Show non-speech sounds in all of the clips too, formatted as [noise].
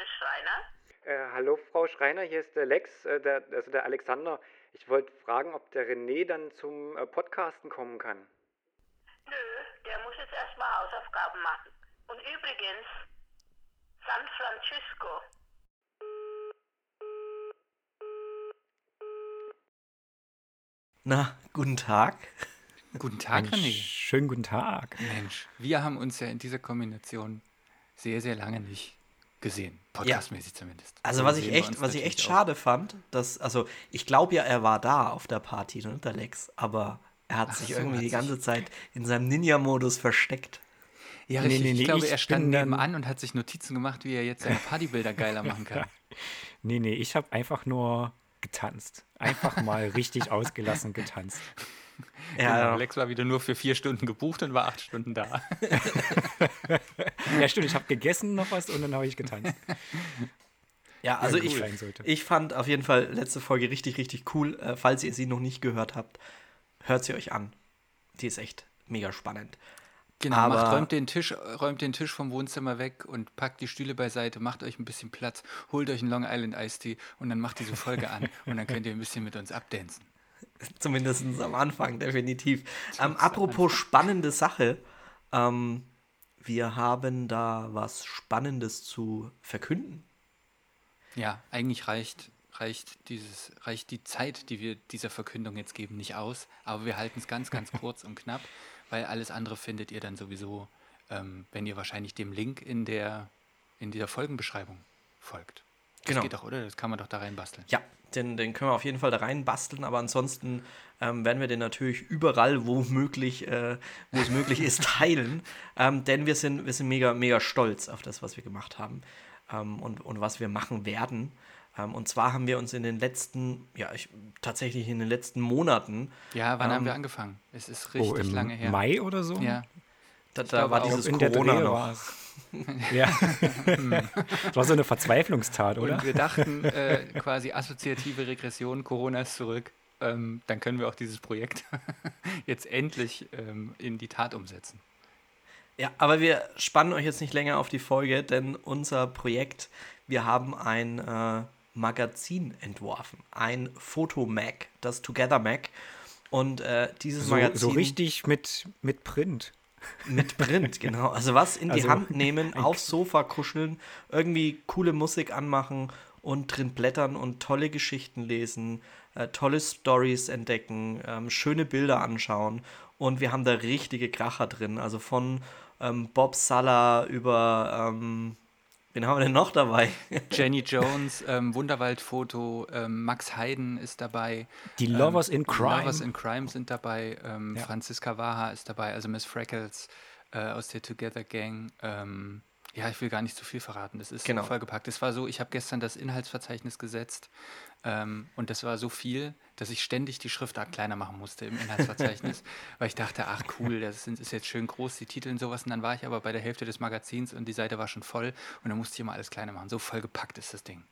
ist Schreiner. Äh, hallo Frau Schreiner, hier ist der Lex, äh, der, also der Alexander. Ich wollte fragen, ob der René dann zum äh, Podcasten kommen kann. Nö, der muss jetzt erstmal Hausaufgaben machen. Und übrigens, San Francisco. Na, guten Tag. Guten Tag, Mensch, René. Schönen guten Tag. Mensch, wir haben uns ja in dieser Kombination sehr, sehr lange nicht gesehen. Podcastmäßig zumindest. Also So was ich echt, was ich echt schade fand, dass, also ich glaube ja, er war da auf der Party, ne, der Lex, aber er hat Ach sich so, irgendwie hat die sich- ganze Zeit in seinem Ninja-Modus versteckt. Ja, Nee, richtig. nee, nee, ich glaube, ich er stand nebenan und hat sich Notizen gemacht, wie er jetzt seine Partybilder geiler machen kann. [laughs] Nee, nee, ich habe einfach nur getanzt. Einfach mal richtig [laughs] ausgelassen getanzt. Genau, Ja, Alex war wieder nur für vier Stunden gebucht und war acht Stunden da. Ja, stimmt, ich habe gegessen noch was und dann habe ich getanzt. ja also cool ich, ich fand auf jeden Fall letzte Folge richtig, richtig cool. Äh, falls ihr sie noch nicht gehört habt, hört sie euch an. Die ist echt mega spannend. Genau, Aber- macht, räumt, den Tisch, räumt den Tisch vom Wohnzimmer weg und packt die Stühle beiseite, macht euch ein bisschen Platz, holt euch einen Long Island Iced Tea und dann macht diese Folge an [laughs] und dann könnt ihr ein bisschen mit uns abdancen. [laughs] Zumindest am Anfang, definitiv. Ähm, apropos spannende Sache. Ähm, wir haben da was Spannendes zu verkünden. Ja, eigentlich reicht, reicht, dieses, reicht die Zeit, die wir dieser Verkündung jetzt geben, nicht aus. Aber wir halten es ganz, ganz [laughs] kurz und knapp, weil alles andere findet ihr dann sowieso, ähm, wenn ihr wahrscheinlich dem Link in der in dieser Folgenbeschreibung folgt. Das Genau. geht doch, oder? Das kann man doch da reinbasteln. Ja, den, den können wir auf jeden Fall da rein basteln, aber ansonsten ähm, werden wir den natürlich überall, wo möglich, äh, wo es möglich ist, [laughs] teilen. Ähm, denn wir sind, wir sind mega, mega stolz auf das, was wir gemacht haben ähm, und, und was wir machen werden. Ähm, und zwar haben wir uns in den letzten, ja, ich, tatsächlich in den letzten Monaten, Ja, wann haben Ähm, wir angefangen? Es ist richtig Oh, im lange her. Mai oder so? Ja, da, da war dieses Corona noch. war's. [laughs] Ja. das war so eine Verzweiflungstat, oder? Und wir dachten, äh, quasi assoziative Regression, Corona ist zurück. Ähm, dann können wir auch dieses Projekt [laughs] jetzt endlich ähm, in die Tat umsetzen. Ja, aber wir spannen euch jetzt nicht länger auf die Folge, denn unser Projekt, wir haben ein äh, Magazin entworfen, ein Fotomac, das Together Mac. Und äh, dieses So, Magazin so richtig mit, mit Print. Mit Print, genau. Also was in die Also, Hand nehmen, aufs Sofa kuscheln, irgendwie coole Musik anmachen und drin blättern und tolle Geschichten lesen, äh, tolle Stories entdecken, ähm, schöne Bilder anschauen. Und wir haben da richtige Kracher drin. Also von ähm, Bob Sala über, ähm, wen haben wir denn noch dabei? [laughs] Jenny Jones, ähm, Wunderwaldfoto, ähm, Max Hayden ist dabei. Die Lovers in Die Crime. Lovers in Crime sind dabei. Ähm, Ja. Franziska Waha ist dabei, also Miss Freckles äh, aus der Together Gang. Ähm, ja, ich will gar nicht zu viel verraten. Das ist Genau. vollgepackt. Es war so, ich habe gestern das Inhaltsverzeichnis gesetzt ähm, und das war so viel, dass ich ständig die Schriftart kleiner machen musste im Inhaltsverzeichnis, [laughs] weil ich dachte, ach cool, das sind- ist jetzt schön groß, die Titel und sowas. Und dann war ich aber bei der Hälfte des Magazins und die Seite war schon voll und dann musste ich immer alles kleiner machen. So vollgepackt ist das Ding.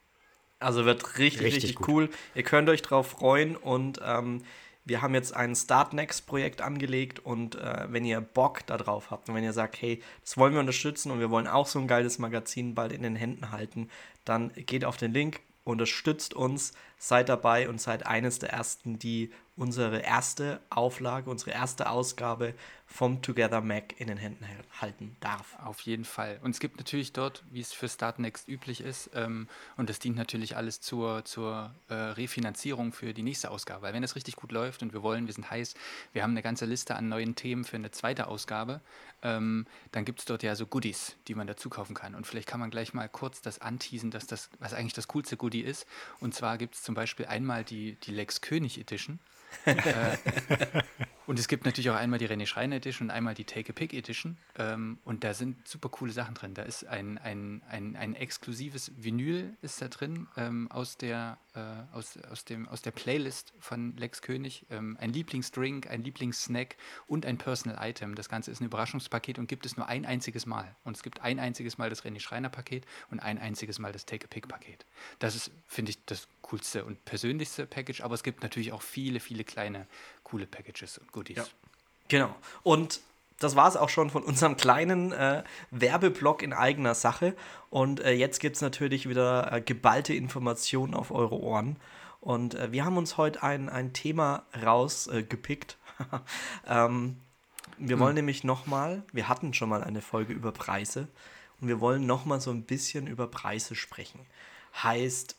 Also wird richtig, richtig, Richtig cool. Ihr könnt euch drauf freuen und ähm, wir haben jetzt ein Start Next Projekt angelegt und äh, wenn ihr Bock darauf habt und wenn ihr sagt, hey, das wollen wir unterstützen und wir wollen auch so ein geiles Magazin bald in den Händen halten, dann geht auf den Link, unterstützt uns, seid dabei und seid eines der ersten, die unsere erste Auflage, unsere erste Ausgabe vom Together Mac in den Händen halten darf. Auf jeden Fall. Und es gibt natürlich dort, wie es für Startnext üblich ist, ähm, und das dient natürlich alles zur, zur äh, Refinanzierung für die nächste Ausgabe. Weil wenn das richtig gut läuft und wir wollen, wir sind heiß, wir haben eine ganze Liste an neuen Themen für eine zweite Ausgabe, ähm, dann gibt es dort ja so Goodies, die man dazu kaufen kann. Und vielleicht kann man gleich mal kurz das anteasen, dass das, was eigentlich das coolste Goodie ist. Und zwar gibt es zum Beispiel einmal die, die Lex König Edition. [laughs] Und es gibt natürlich auch einmal die René Schreiner Edition und einmal die Take a Pick Edition. Ähm, und da sind super coole Sachen drin. Da ist ein, ein, ein, ein exklusives Vinyl ist da drin ähm, aus, der, äh, aus, aus, dem, aus der Playlist von Lex König. Ähm, ein Lieblingsdrink, ein Lieblingssnack und ein Personal Item. Das Ganze ist ein Überraschungspaket und gibt es nur ein einziges Mal. Und es gibt ein einziges Mal das René Schreiner Paket und ein einziges Mal das Take a Pick Paket. Das ist, finde ich, das coolste und persönlichste Package. Aber es gibt natürlich auch viele, viele kleine coole Packages und Goodies. Ja. Genau. Und das war es auch schon von unserem kleinen äh, Werbeblock in eigener Sache. Und äh, jetzt gibt es natürlich wieder äh, geballte Informationen auf eure Ohren. Und äh, wir haben uns heute ein, ein Thema rausgepickt. [laughs] ähm, wir Hm. wollen nämlich nochmal, wir hatten schon mal eine Folge über Preise und wir wollen nochmal so ein bisschen über Preise sprechen. Heißt,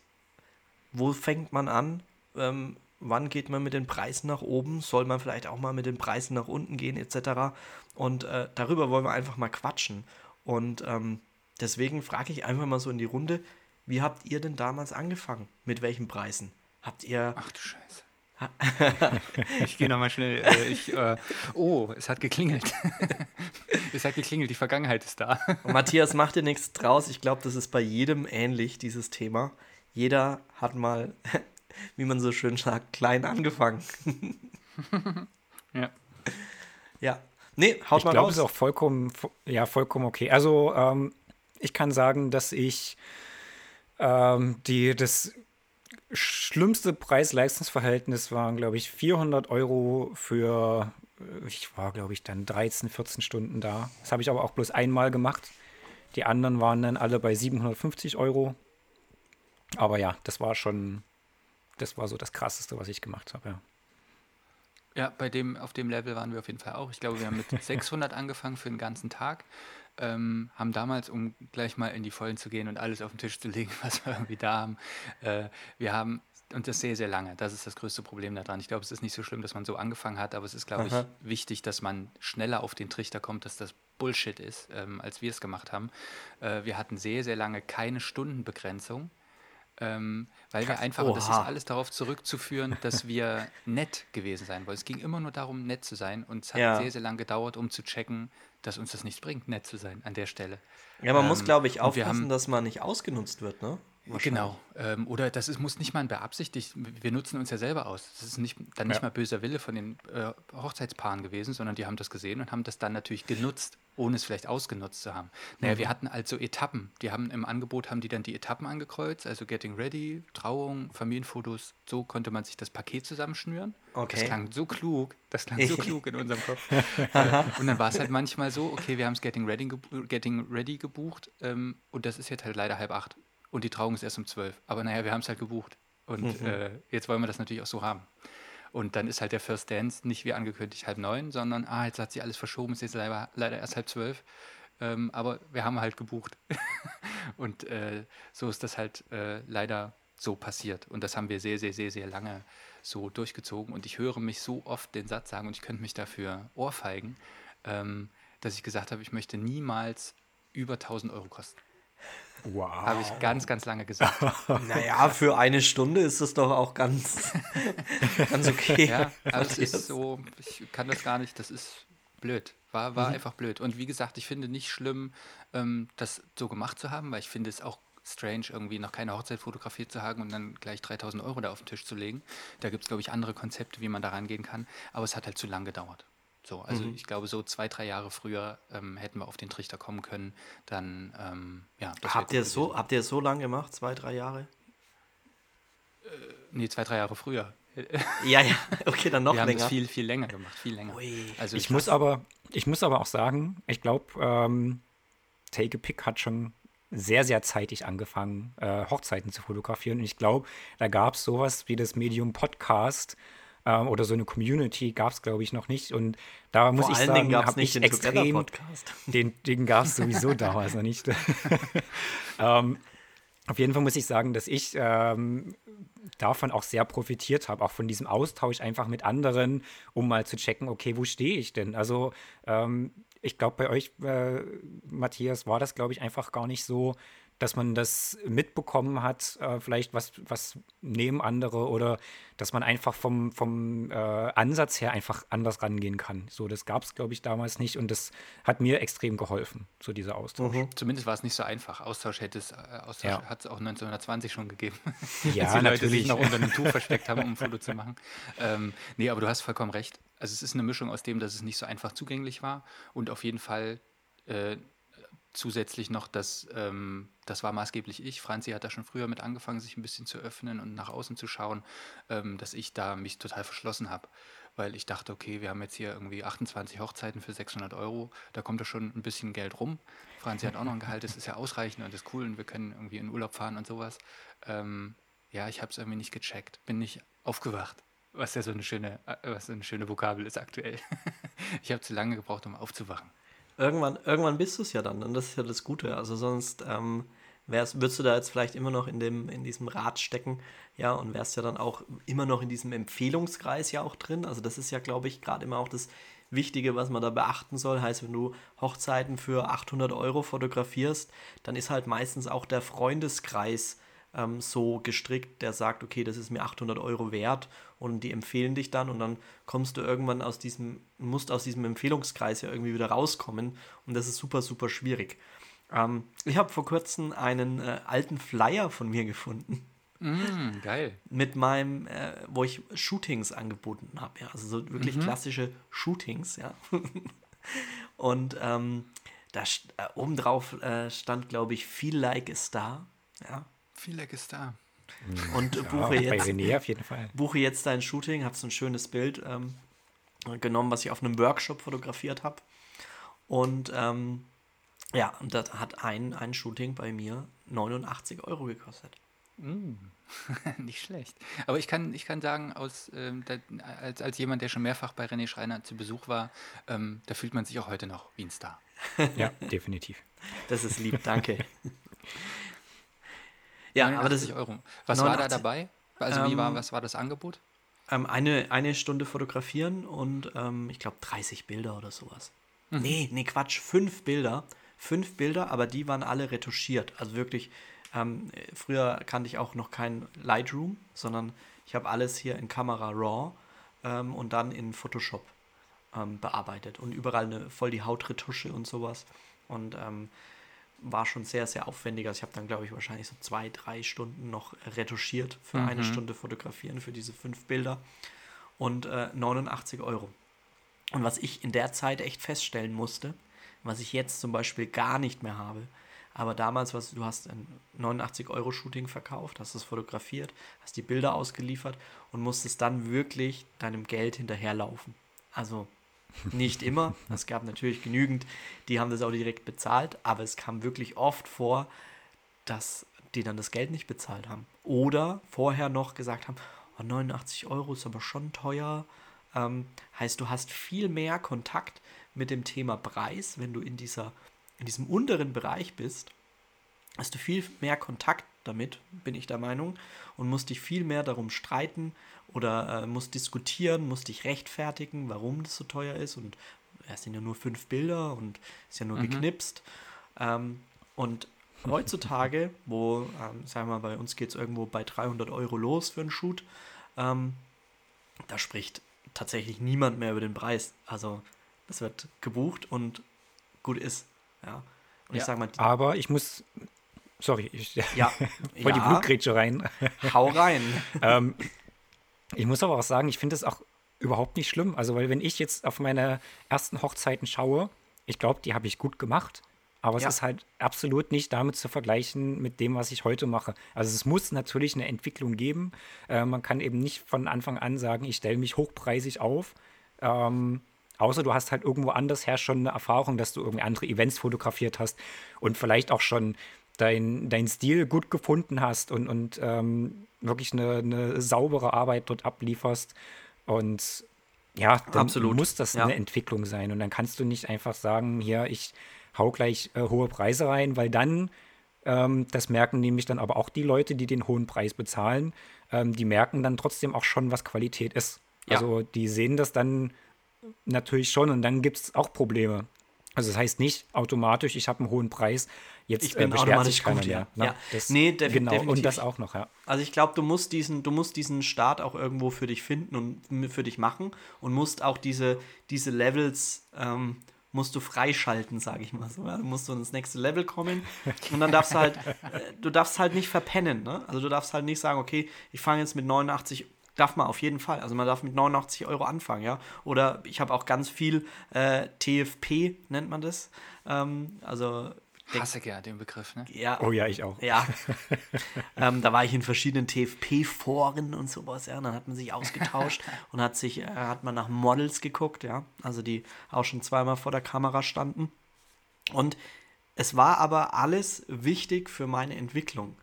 wo fängt man an? Ähm, wann geht man mit den Preisen nach oben? Soll man vielleicht auch mal mit den Preisen nach unten gehen, etc.? Und äh, darüber wollen wir einfach mal quatschen. Und ähm, deswegen frage ich einfach mal so in die Runde, wie habt ihr denn damals angefangen? Mit welchen Preisen? Habt ihr. Ach du Scheiße. [laughs] ich gehe nochmal schnell. Äh, ich, äh, oh, es hat geklingelt. [laughs] es hat geklingelt, die Vergangenheit ist da. [laughs] Matthias, mach dir nichts draus. Ich glaube, das ist bei jedem ähnlich, dieses Thema. Jeder hat mal, wie man so schön sagt, klein angefangen. [laughs] ja. Ja. Nee, haut Ich mal glaube, es raus. ist auch vollkommen, vo- ja, vollkommen okay. Also, ähm, ich kann sagen, dass ich ähm, die, das schlimmste Preis-Leistungs-Verhältnis waren, glaube ich, 400 Euro für, äh, ich war, glaube ich, dann 13, 14 Stunden da. Das habe ich aber auch bloß einmal gemacht. Die anderen waren dann alle bei 750 Euro. Aber ja, das war schon, das war so das Krasseste, was ich gemacht habe. Ja. Ja, bei dem, auf dem Level waren wir auf jeden Fall auch. Ich glaube, wir haben mit [laughs] 600 angefangen für den ganzen Tag. Ähm, haben damals, um gleich mal in die Vollen zu gehen und alles auf den Tisch zu legen, [laughs] was wir irgendwie da haben, äh, wir haben, und das sehr, sehr lange, das ist das größte Problem daran. Ich glaube, es ist nicht so schlimm, dass man so angefangen hat, aber es ist, glaube Aha. ich, wichtig, dass man schneller auf den Trichter kommt, dass das Bullshit ist, ähm, als wir es gemacht haben. Äh, wir hatten sehr, sehr lange keine Stundenbegrenzung. Ähm, weil wir einfach, und das ist Oha. alles darauf zurückzuführen, dass wir [laughs] nett gewesen sein wollen. Es ging immer nur darum, nett zu sein und es hat Ja. sehr, sehr lange gedauert, um zu checken, dass uns das nichts bringt, nett zu sein an der Stelle. Ja, man muss, Ähm, glaube ich, aufpassen, haben- dass man nicht ausgenutzt wird, ne? Genau. Ähm, oder das ist, muss nicht mal beabsichtigt, wir nutzen uns ja selber aus. Das ist nicht, dann nicht Ja. mal böser Wille von den äh, Hochzeitspaaren gewesen, sondern die haben das gesehen und haben das dann natürlich genutzt, ohne es vielleicht ausgenutzt zu haben. Naja, wir hatten also Etappen. Die haben im Angebot, haben die dann die Etappen angekreuzt, also Getting Ready, Trauung, Familienfotos, so konnte man sich das Paket zusammenschnüren. Okay. Das klang so klug, das klang so [laughs] klug in unserem Kopf. und dann war es halt manchmal so, okay, wir haben es Getting Ready, Getting Ready gebucht ähm, und das ist jetzt halt leider halb acht. Und die Trauung ist erst um zwölf. Aber naja, wir haben es halt gebucht. Und äh, jetzt wollen wir das natürlich auch so haben. Und dann ist halt der First Dance nicht wie angekündigt halb neun, sondern, ah, jetzt hat sich alles verschoben, ist jetzt leider, leider erst halb zwölf. Ähm, aber wir haben halt gebucht. [laughs] und äh, so ist das halt äh, leider so passiert. Und das haben wir sehr, sehr, sehr, sehr lange so durchgezogen. Und ich höre mich so oft den Satz sagen, und ich könnte mich dafür ohrfeigen, ähm, dass ich gesagt habe, ich möchte niemals über 1000 Euro kosten. Wow. Habe ich ganz, ganz lange gesagt. [laughs] Naja, für eine Stunde ist es doch auch ganz, [laughs] ganz okay. Ja, aber es ist so, ich kann das gar nicht, das ist blöd. War, war einfach blöd. Und wie gesagt, ich finde nicht schlimm, ähm, das so gemacht zu haben, weil ich finde es auch strange, irgendwie noch keine Hochzeit fotografiert zu haben und dann gleich 3000 Euro da auf den Tisch zu legen. Da gibt es, glaube ich, andere Konzepte, wie man da rangehen kann. Aber es hat halt zu lang gedauert. So, also ich glaube, so zwei, drei Jahre früher ähm, hätten wir auf den Trichter kommen können. Dann, ähm, ja. Habt ihr es so, habt ihr es so lange gemacht? Zwei, drei Jahre? Nee, zwei, drei Jahre früher. Ja, ja. Okay, dann noch wir haben länger. das viel, viel länger gemacht, viel länger. Ui. Also Ich muss aber, ich muss aber auch sagen, ich glaube, ähm, Take a Pick hat schon sehr, sehr zeitig angefangen, äh, Hochzeiten zu fotografieren. Und ich glaube, da gab es sowas wie das Medium Podcast ähm, oder so eine Community gab es, glaube ich, noch nicht. Und da muss Vor ich sagen, habe nicht ich den extrem [laughs] den, den gab es sowieso damals noch nicht. [laughs] ähm, auf jeden Fall muss ich sagen, dass ich ähm, davon auch sehr profitiert habe, auch von diesem Austausch einfach mit anderen, um mal zu checken, okay, wo stehe ich denn? Also ähm, ich glaube, bei euch, äh, Matthias, war das, glaube ich, einfach gar nicht so, dass man das mitbekommen hat, äh, vielleicht was, was nehmen andere oder dass man einfach vom, vom äh, Ansatz her einfach anders rangehen kann. So, das gab es, glaube ich, damals nicht und das hat mir extrem geholfen, so dieser Austausch. Zumindest war es nicht so einfach. Austausch hätte es, äh, Austausch Ja. hat es auch 1920 schon gegeben. [laughs] Ja, Als die Leute natürlich. sich noch unter einem Tuch [laughs] versteckt haben, um ein Foto zu machen. Ähm, nee, aber du hast vollkommen recht. Also es ist eine Mischung aus dem, dass es nicht so einfach zugänglich war und auf jeden Fall äh, zusätzlich noch, dass ähm, das war maßgeblich ich. Franzi hat da schon früher mit angefangen, sich ein bisschen zu öffnen und nach außen zu schauen, ähm, dass ich da mich total verschlossen habe. Weil ich dachte, okay, wir haben jetzt hier irgendwie 28 Hochzeiten für 600 Euro, da kommt da schon ein bisschen Geld rum. Franzi hat auch noch ein Gehalt, das ist ja ausreichend und ist cool und wir können irgendwie in Urlaub fahren und sowas. Ähm, ja, ich habe es irgendwie nicht gecheckt, bin nicht aufgewacht, was ja so eine schöne, äh, was eine schöne Vokabel ist aktuell. [laughs] ich habe zu lange gebraucht, um aufzuwachen. Irgendwann, irgendwann bist du es ja dann und das ist ja das Gute. Also sonst ähm, wärst, würdest du da jetzt vielleicht immer noch in, dem, in diesem Rad stecken, ja, und wärst ja dann auch immer noch in diesem Empfehlungskreis ja auch drin. Also das ist ja, glaube ich, gerade immer auch das Wichtige, was man da beachten soll. Heißt, wenn du Hochzeiten für 800 Euro fotografierst, dann ist halt meistens auch der Freundeskreis ähm, so gestrickt, der sagt, okay, das ist mir 800 Euro wert und die empfehlen dich dann und dann kommst du irgendwann aus diesem, musst aus diesem Empfehlungskreis ja irgendwie wieder rauskommen und das ist super, super schwierig. Ähm, ich habe vor kurzem einen äh, alten Flyer von mir gefunden. Mm, geil. Mit meinem, äh, wo ich Shootings angeboten habe, ja, also so wirklich Mhm. klassische Shootings, ja. [laughs] und ähm, da äh, obendrauf äh, stand, glaube ich, Feel Like a Star, ja. Viel Leck ist da. Und äh, Ja, buche bei jetzt René auf jeden Fall. buche jetzt dein Shooting, habe so ein schönes Bild ähm, genommen, was ich auf einem Workshop fotografiert habe. Und ähm, ja, und das hat ein, ein Shooting bei mir 89 Euro gekostet. [laughs] Nicht schlecht. Aber ich kann, ich kann sagen, aus, ähm, da, als, als jemand, der schon mehrfach bei René Schreiner zu Besuch war, ähm, da fühlt man sich auch heute noch wie ein Star. Ja, definitiv. Das ist lieb, danke. [laughs] ja, aber das 89 Euro. Was war da 89 dabei? Also wie war, Ähm, was war das Angebot? ähm, eine, eine Stunde fotografieren und ähm, ich glaube 30 Bilder oder sowas. Nee, nee, Quatsch, fünf Bilder. Fünf Bilder, aber die waren alle retuschiert. Also wirklich, ähm, äh, früher kannte ich auch noch kein Lightroom, sondern ich habe alles hier in Kamera RAW ähm, und dann in Photoshop bearbeitet. Und überall eine, voll die Hautretusche und sowas. Und ähm, war schon sehr, sehr aufwendig. Also ich habe dann, glaube ich, wahrscheinlich so zwei, drei Stunden noch retuschiert für eine Stunde fotografieren, für diese fünf Bilder. Und äh, 89 Euro. Und was ich in der Zeit echt feststellen musste, was ich jetzt zum Beispiel gar nicht mehr habe, aber damals, was du hast ein 89 Euro Shooting verkauft, hast es fotografiert, hast die Bilder ausgeliefert und musstest dann wirklich deinem Geld hinterherlaufen. Also nicht immer. Es gab natürlich genügend, die haben das auch direkt bezahlt, aber es kam wirklich oft vor, dass die dann das Geld nicht bezahlt haben. Oder vorher noch gesagt haben, oh, 89 Euro ist aber schon teuer. Ähm, heißt, du hast viel mehr Kontakt mit dem Thema Preis, wenn du in, dieser, in diesem unteren Bereich bist. Hast du viel mehr Kontakt damit, bin ich der Meinung, und musst dich viel mehr darum streiten oder äh, musst diskutieren, musst dich rechtfertigen, warum das so teuer ist. Und es sind ja nur fünf Bilder und ist ja nur geknipst. Ähm, und heutzutage, wo, ähm, sagen wir mal, bei uns geht es irgendwo bei 300 Euro los für einen Shoot, ähm, da spricht tatsächlich niemand mehr über den Preis. Also das wird gebucht und gut ist. Ja. Und ich Ja. sage mal, die- Aber ich muss, sorry, ich ja, [laughs] voll die ja, Blutgrätsche rein. hau rein. [laughs] ähm, ich muss aber auch sagen, ich finde es auch überhaupt nicht schlimm. Also, weil wenn ich jetzt auf meine ersten Hochzeiten schaue, ich glaube, die habe ich gut gemacht. Aber es Ja. ist halt absolut nicht damit zu vergleichen mit dem, was ich heute mache. Also es muss natürlich eine Entwicklung geben. Äh, man kann eben nicht von Anfang an sagen, ich stelle mich hochpreisig auf. Ähm, außer du hast halt irgendwo anders her schon eine Erfahrung, dass du irgendwie andere Events fotografiert hast und vielleicht auch schon dein, dein Stil gut gefunden hast und, und ähm, wirklich eine, eine saubere Arbeit dort ablieferst. Und ja, dann Absolut, muss das ja. eine Entwicklung sein. Und dann kannst du nicht einfach sagen, hier, ich hau gleich äh, hohe Preise rein, weil dann, ähm, das merken nämlich dann aber auch die Leute, die den hohen Preis bezahlen, ähm, die merken dann trotzdem auch schon, was Qualität ist. Ja. Also die sehen das dann natürlich schon und dann gibt es auch Probleme. Also das heißt nicht automatisch, ich habe einen hohen Preis, jetzt Ich bin äh, automatisch gut, ja. mehr. ne? Ja. Das, Nee, defi- genau, definitiv. und das auch noch, ja. Also ich glaube, du musst diesen, du musst diesen Start auch irgendwo für dich finden und für dich machen und musst auch diese, diese Levels ähm, musst du freischalten, sage ich mal so. Ja? Du musst so ins nächste Level kommen [laughs] und dann darfst du halt, äh, du darfst halt nicht verpennen. Ne? Also du darfst halt nicht sagen, okay, ich fange jetzt mit 89 darf man auf jeden Fall. Also man darf mit 89 Euro anfangen, ja. Oder ich habe auch ganz viel äh, TFP, nennt man das. Ähm, also Hasse ja den Begriff, ne? ja, Oh ja, ich auch. ja. [laughs] ähm, da war ich in verschiedenen TFP-Foren und sowas, ja. Und dann hat man sich ausgetauscht [laughs] und hat sich, äh, hat man nach Models geguckt, ja. Also die auch schon zweimal vor der Kamera standen. Und es war aber alles wichtig für meine Entwicklung,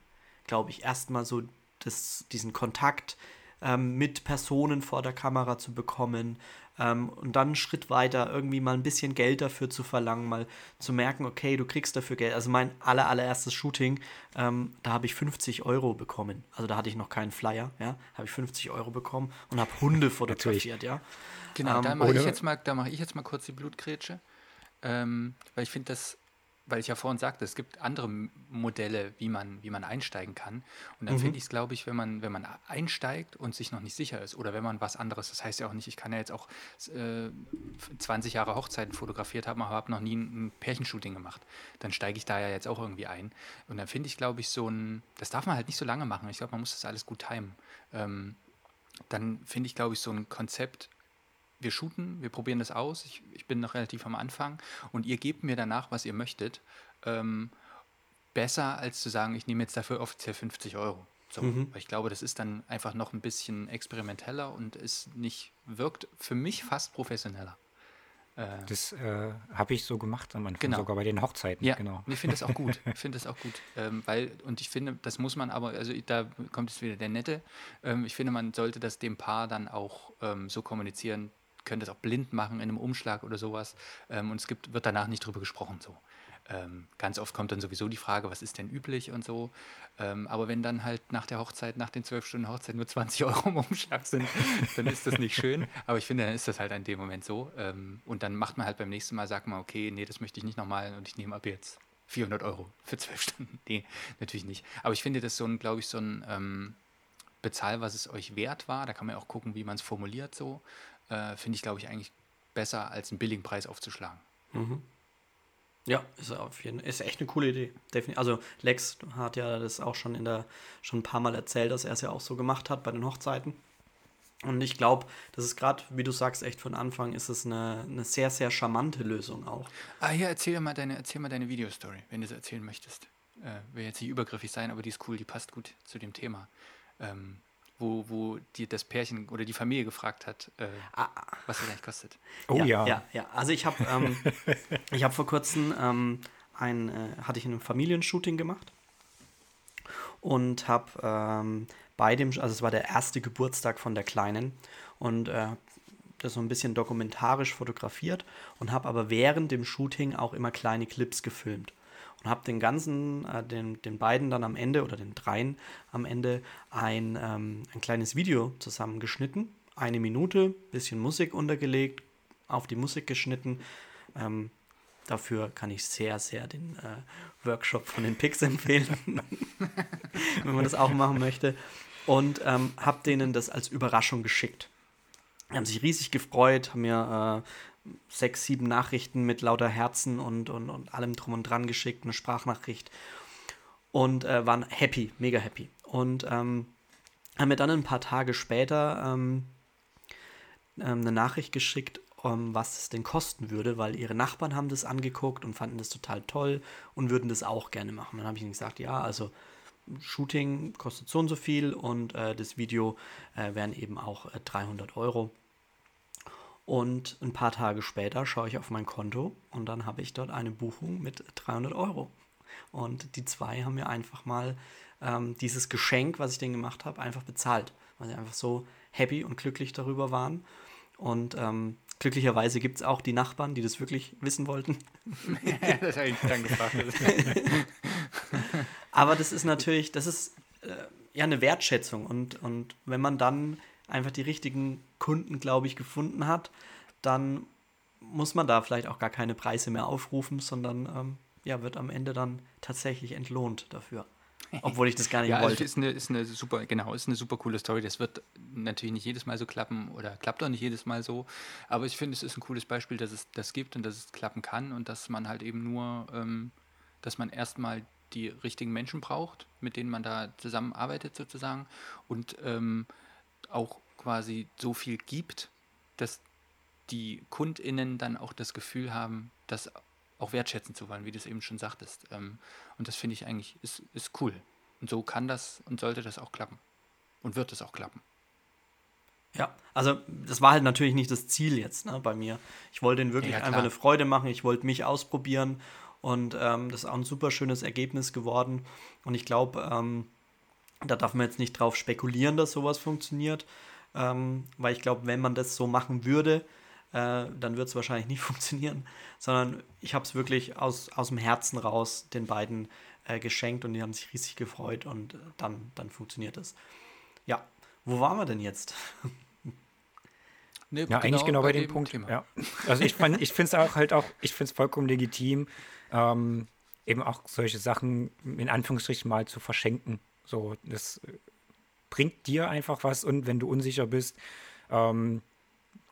glaube ich. Erstmal so das, diesen Kontakt ähm, mit Personen vor der Kamera zu bekommen ähm, und dann einen Schritt weiter irgendwie mal ein bisschen Geld dafür zu verlangen, mal zu merken, okay, du kriegst dafür Geld. Also mein aller, allererstes Shooting, ähm, da habe ich 50 Euro bekommen. Also da hatte ich noch keinen Flyer, ja, habe ich 50 Euro bekommen und habe Hunde fotografiert, ja. Genau, Ähm, da mache ich jetzt mal, da mache ich jetzt mal kurz die Blutgrätsche, ähm, weil ich finde das, weil ich ja vorhin sagte, es gibt andere Modelle, wie man, wie man einsteigen kann. Und dann finde ich es, glaube ich, wenn man, wenn man einsteigt und sich noch nicht sicher ist oder wenn man was anderes, das heißt ja auch nicht, ich kann ja jetzt auch äh, 20 Jahre Hochzeiten fotografiert haben, aber habe noch nie ein, ein Pärchenshooting gemacht. Dann steige ich da ja jetzt auch irgendwie ein. Und dann finde ich, glaube ich, so ein, das darf man halt nicht so lange machen. Ich glaube, man muss das alles gut timen. Ähm, dann finde ich, glaube ich, so ein Konzept, wir shooten, wir probieren das aus. Ich, ich bin noch relativ am Anfang und ihr gebt mir danach, was ihr möchtet. Ähm, besser als zu sagen, ich nehme jetzt dafür offiziell 50 Euro. So, Weil ich glaube, das ist dann einfach noch ein bisschen experimenteller und ist nicht, wirkt für mich fast professioneller. Das äh, habe ich so gemacht am Anfang, Genau. sogar bei den Hochzeiten. Ja, genau. ich finde das auch gut. [laughs] Ich finde das auch gut. Ähm, weil, und ich finde, das muss man aber, also da kommt jetzt wieder der Nette. Ähm, ich finde, man sollte das dem Paar dann auch ähm, so kommunizieren, können das auch blind machen in einem Umschlag oder sowas. Ähm, und es gibt, wird danach nicht drüber gesprochen so. Ähm, ganz oft kommt dann sowieso die Frage, was ist denn üblich und so. Ähm, aber wenn dann halt nach der Hochzeit, nach den zwölf Stunden Hochzeit nur 20 Euro im Umschlag sind, dann ist das nicht schön. Aber ich finde, dann ist das halt in dem Moment so. Ähm, und dann macht man halt beim nächsten Mal, sagt man, okay, nee, das möchte ich nicht nochmal und ich nehme ab jetzt 400 Euro für zwölf [laughs] Stunden. Nee, natürlich nicht. Aber ich finde das so ein, glaube ich, so ein ähm, Bezahl, was es euch wert war. Da kann man auch gucken, wie man es formuliert so. Äh, finde ich, glaube ich, eigentlich besser, als einen billigen Preis aufzuschlagen. Ja, ist auf jeden ist echt eine coole Idee. Definitiv. Also Lex hat ja das auch schon in der schon ein paar Mal erzählt, dass er es ja auch so gemacht hat bei den Hochzeiten. Und ich glaube, das ist gerade, wie du sagst, echt von Anfang ist es eine, eine sehr, sehr charmante Lösung auch. Ah ja, erzähl mal deine, erzähl mal deine Videostory, wenn du sie erzählen möchtest. Äh, will jetzt nicht übergriffig sein, aber die ist cool, die passt gut zu dem Thema. Ähm, wo, wo die, das Pärchen oder die Familie gefragt hat, äh, was das eigentlich kostet. Oh ja. Ja, ja. Also ich habe ähm, [laughs] ich hab vor kurzem ähm, ein, äh, hatte ich ein Familienshooting gemacht und habe ähm, bei dem, also es war der erste Geburtstag von der Kleinen und äh, das so ein bisschen dokumentarisch fotografiert und habe aber während dem Shooting auch immer kleine Clips gefilmt und habe den ganzen, äh, den, den beiden dann am Ende oder den dreien am Ende ein, ähm, ein kleines Video zusammengeschnitten. Eine Minute, bisschen Musik untergelegt, auf die Musik geschnitten. Ähm, dafür kann ich sehr, sehr den äh, Workshop von den Pix [laughs] empfehlen, [laughs] wenn man das auch machen möchte. Und ähm, habe denen das als Überraschung geschickt. Die haben sich riesig gefreut, haben mir äh, sechs, sieben Nachrichten mit lauter Herzen und, und, und allem drum und dran geschickt, eine Sprachnachricht. Und äh, waren happy, mega happy. Und ähm, haben mir dann ein paar Tage später ähm, ähm, eine Nachricht geschickt, um, was es denn kosten würde, weil ihre Nachbarn haben das angeguckt und fanden das total toll und würden das auch gerne machen. Dann habe ich ihnen gesagt, ja, also Shooting kostet so und so viel und äh, das Video äh, wären eben auch äh, 300 Euro. Und ein paar Tage später schaue ich auf mein Konto und dann habe ich dort eine Buchung mit 300 Euro. Und die zwei haben mir einfach mal ähm, dieses Geschenk, was ich denen gemacht habe, einfach bezahlt, weil sie einfach so happy und glücklich darüber waren. Und ähm, glücklicherweise gibt es auch die Nachbarn, die das wirklich wissen wollten. [laughs] das habe ich dann gefragt. [laughs] Aber das ist natürlich, das ist äh, ja eine Wertschätzung. Und, und wenn man dann einfach die richtigen Kunden, glaube ich, gefunden hat, dann muss man da vielleicht auch gar keine Preise mehr aufrufen, sondern ähm, ja, wird am Ende dann tatsächlich entlohnt dafür. [laughs] Obwohl ich das gar nicht Ja, also wollte. ist eine, ist eine super, genau, ist eine super coole Story. Das wird natürlich nicht jedes Mal so klappen oder klappt auch nicht jedes Mal so. Aber ich finde, es ist ein cooles Beispiel, dass es das gibt und dass es klappen kann und dass man halt eben nur, ähm, dass man erstmal die richtigen Menschen braucht, mit denen man da zusammenarbeitet sozusagen und ähm, auch quasi so viel gibt, dass die KundInnen dann auch das Gefühl haben, das auch wertschätzen zu wollen, wie du es eben schon sagtest. Ähm, und das finde ich eigentlich ist, ist cool. Und so kann das und sollte das auch klappen. Und wird es auch klappen. Ja, also das war halt natürlich nicht das Ziel jetzt ne, bei mir. Ich wollte ihnen wirklich Ja, einfach eine Freude machen, ich wollte mich ausprobieren und ähm, das ist auch ein super schönes Ergebnis geworden. Und ich glaube, ähm, da darf man jetzt nicht drauf spekulieren, dass sowas funktioniert, ähm, weil ich glaube, wenn man das so machen würde, äh, dann wird es wahrscheinlich nicht [laughs] funktionieren, sondern ich habe es wirklich aus, aus dem Herzen raus den beiden äh, geschenkt und die haben sich riesig gefreut und äh, dann, dann funktioniert es. Ja, wo waren wir denn jetzt? [laughs] Ne, Ja, eigentlich genau bei, dem dem Punkt. Thema. Ja. Also ich, ich finde es auch halt auch, ich finde es vollkommen legitim, ähm, eben auch solche Sachen in Anführungsstrichen mal zu verschenken. So, das bringt dir einfach was und wenn du unsicher bist, ähm,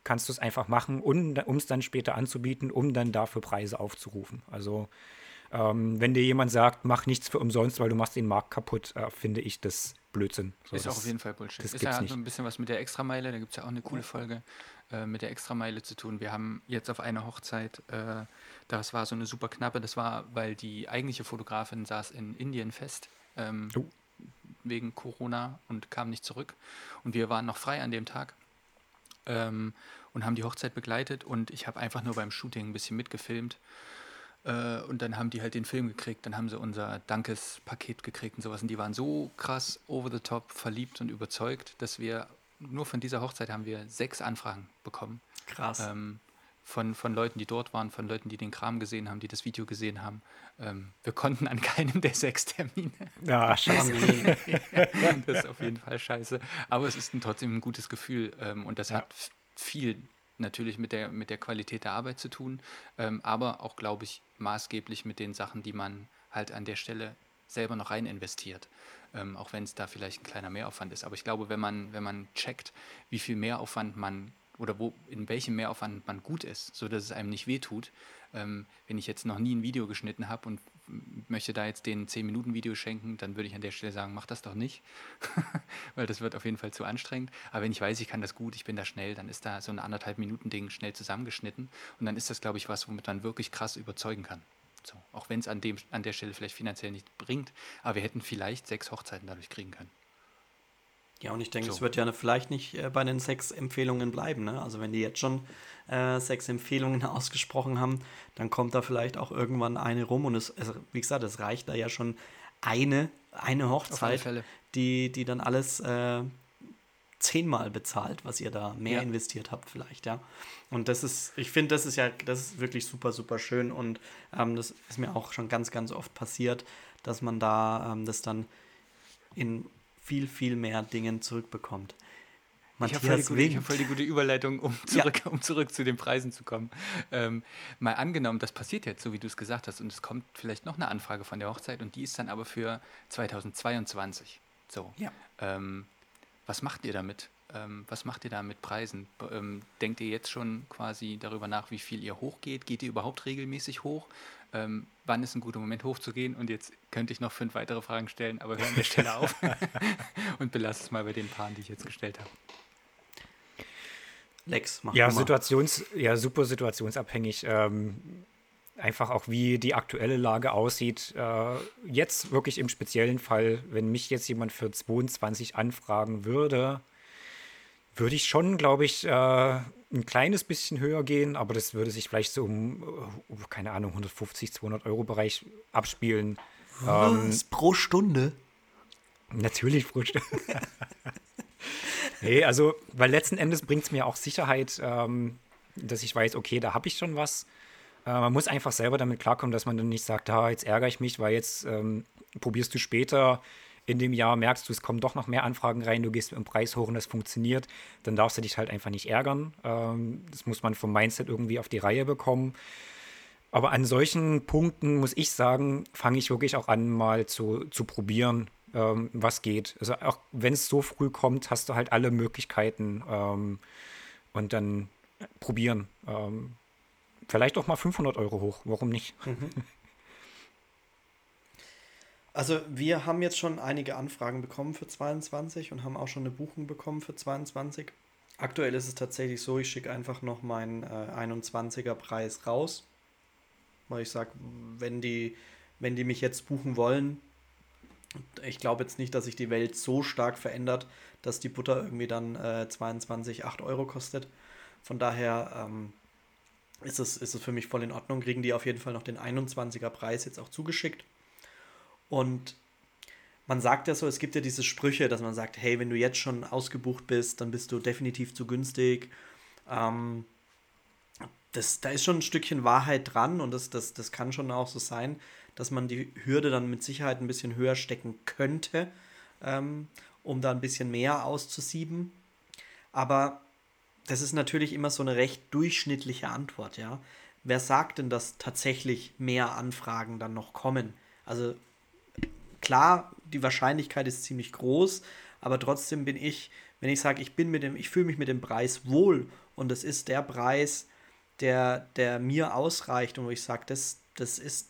kannst du es einfach machen, um es dann später anzubieten, um dann dafür Preise aufzurufen. Also ähm, wenn dir jemand sagt, mach nichts für umsonst, weil du machst den Markt kaputt, äh, finde ich das Blödsinn. So, ist das, auch auf jeden Fall Bullshit. das ist gibt's ja nicht. ein bisschen was mit der Extrameile, da gibt es ja auch eine coole Folge äh, mit der Extrameile zu tun. Wir haben jetzt auf einer Hochzeit, äh, das war so eine super knappe, das war, weil die eigentliche Fotografin saß in Indien fest. Ähm, Oh. Wegen Corona und kam nicht zurück. Und wir waren noch frei an dem Tag ähm, und haben die Hochzeit begleitet und ich habe einfach nur beim Shooting ein bisschen mitgefilmt. Äh, und dann haben die halt den Film gekriegt, dann haben sie unser Dankespaket gekriegt und sowas. Und die waren so krass over the top verliebt und überzeugt, dass wir nur von dieser Hochzeit haben wir sechs Anfragen bekommen. Krass. Ähm, von, von Leuten, die dort waren, von Leuten, die den Kram gesehen haben, die das Video gesehen haben. Ähm, wir konnten an keinem der sechs Termine. ja, [laughs] scheiße. [laughs] das ist auf jeden Fall scheiße. Aber es ist ein, trotzdem ein gutes Gefühl. Ähm, und das Ja. hat viel natürlich mit der, mit der Qualität der Arbeit zu tun, ähm, aber auch, glaube ich, maßgeblich mit den Sachen, die man halt an der Stelle selber noch rein investiert. Ähm, auch wenn es da vielleicht ein kleiner Mehraufwand ist. Aber ich glaube, wenn man, wenn man checkt, wie viel Mehraufwand man oder wo, in welchem Mehraufwand man gut ist, sodass es einem nicht wehtut. Ähm, wenn ich jetzt noch nie ein Video geschnitten habe und möchte da jetzt den 10-Minuten-Video schenken, dann würde ich an der Stelle sagen, mach das doch nicht, [laughs] weil das wird auf jeden Fall zu anstrengend. Aber wenn ich weiß, ich kann das gut, ich bin da schnell, dann ist da so ein anderthalb Minuten-Ding schnell zusammengeschnitten und dann ist das, glaube ich, was, womit man wirklich krass überzeugen kann. So, auch wenn es an, an der Stelle vielleicht finanziell nicht bringt, aber wir hätten vielleicht sechs Hochzeiten dadurch kriegen können. Ja, und ich denke, So. es wird ja vielleicht nicht äh, bei den sechs Empfehlungen bleiben. Ne? Also wenn die jetzt schon äh, sechs Empfehlungen [laughs] ausgesprochen haben, dann kommt da vielleicht auch irgendwann eine rum. Und es, es, wie gesagt, es reicht da ja schon eine, eine Hochzeit, die, die dann alles äh, zehnmal bezahlt, was ihr da mehr Ja. investiert habt vielleicht, ja. Und das ist, ich finde, das ist ja, das ist wirklich super, super schön und ähm, das ist mir auch schon ganz, ganz oft passiert, dass man da ähm, das dann in viel, viel mehr Dingen zurückbekommt. Ich habe voll, die Matthias gute- ich hab winkt. voll die gute Überleitung, um zurück, um zurück zu den Preisen zu kommen. Ähm, mal angenommen, das passiert jetzt, so wie du es gesagt hast, und es kommt vielleicht noch eine Anfrage von der Hochzeit und die ist dann aber für 2022. So. Ja. Ähm, was macht ihr damit? Ähm, was macht ihr da mit Preisen? Ähm, denkt ihr jetzt schon quasi darüber nach, wie viel ihr hochgeht? Geht ihr überhaupt regelmäßig hoch? Ähm, wann ist ein guter Moment hochzugehen? Und jetzt könnte ich noch fünf weitere Fragen stellen, aber hör an der Stelle auf [laughs] und belasse es mal bei den Paaren, die ich jetzt gestellt habe. Lex, mach Ja, mal. Situations, ja, super situationsabhängig. Ähm, einfach auch, wie die aktuelle Lage aussieht. Äh, jetzt wirklich im speziellen Fall, wenn mich jetzt jemand für 22 anfragen würde, würde ich schon, glaube ich, äh, ein kleines bisschen höher gehen, aber das würde sich vielleicht so um, äh, keine Ahnung, 150, 200 Euro Bereich abspielen. Ähm, Was? Pro Stunde? Natürlich Frühstück. [laughs] nee, also, weil letzten Endes bringt es mir auch Sicherheit, ähm, dass ich weiß, okay, da habe ich schon was. Äh, man muss einfach selber damit klarkommen, dass man dann nicht sagt, ah, jetzt ärgere ich mich, weil jetzt ähm, probierst du später in dem Jahr, merkst du, es kommen doch noch mehr Anfragen rein, du gehst mit dem Preis hoch und das funktioniert, dann darfst du dich halt einfach nicht ärgern. Ähm, das muss man vom Mindset irgendwie auf die Reihe bekommen. Aber an solchen Punkten muss ich sagen, fange ich wirklich auch an, mal zu, zu probieren, ähm, was geht. Also auch wenn es so früh kommt, hast du halt alle Möglichkeiten ähm, und dann probieren. Vielleicht auch mal 500 Euro hoch, warum nicht? Also wir haben jetzt schon einige Anfragen bekommen für 22 und haben auch schon eine Buchung bekommen für 22. Aktuell ist es tatsächlich so, ich schicke einfach noch meinen äh, 21er Preis raus. Weil ich sage, wenn die, wenn die mich jetzt buchen wollen, ich glaube jetzt nicht, dass sich die Welt so stark verändert, dass die Butter irgendwie dann äh, 22, 8 Euro kostet. Von daher ähm, ist, es, ist es für mich voll in Ordnung. Kriegen die auf jeden Fall noch den 21er Preis jetzt auch zugeschickt. Und man sagt ja so, es gibt ja diese Sprüche, dass man sagt, hey, wenn du jetzt schon ausgebucht bist, dann bist du definitiv zu günstig. Ähm, das, da ist schon ein Stückchen Wahrheit dran und das, das, das kann schon auch so sein, dass man die Hürde dann mit Sicherheit ein bisschen höher stecken könnte, ähm, um da ein bisschen mehr auszusieben. Aber das ist natürlich immer so eine recht durchschnittliche Antwort, ja. Wer sagt denn, dass tatsächlich mehr Anfragen dann noch kommen? Also klar, die Wahrscheinlichkeit ist ziemlich groß, aber trotzdem bin ich, wenn ich sage, ich bin mit dem, ich fühle mich mit dem Preis wohl und es ist der Preis, der, der mir ausreicht und wo ich sage, das, das ist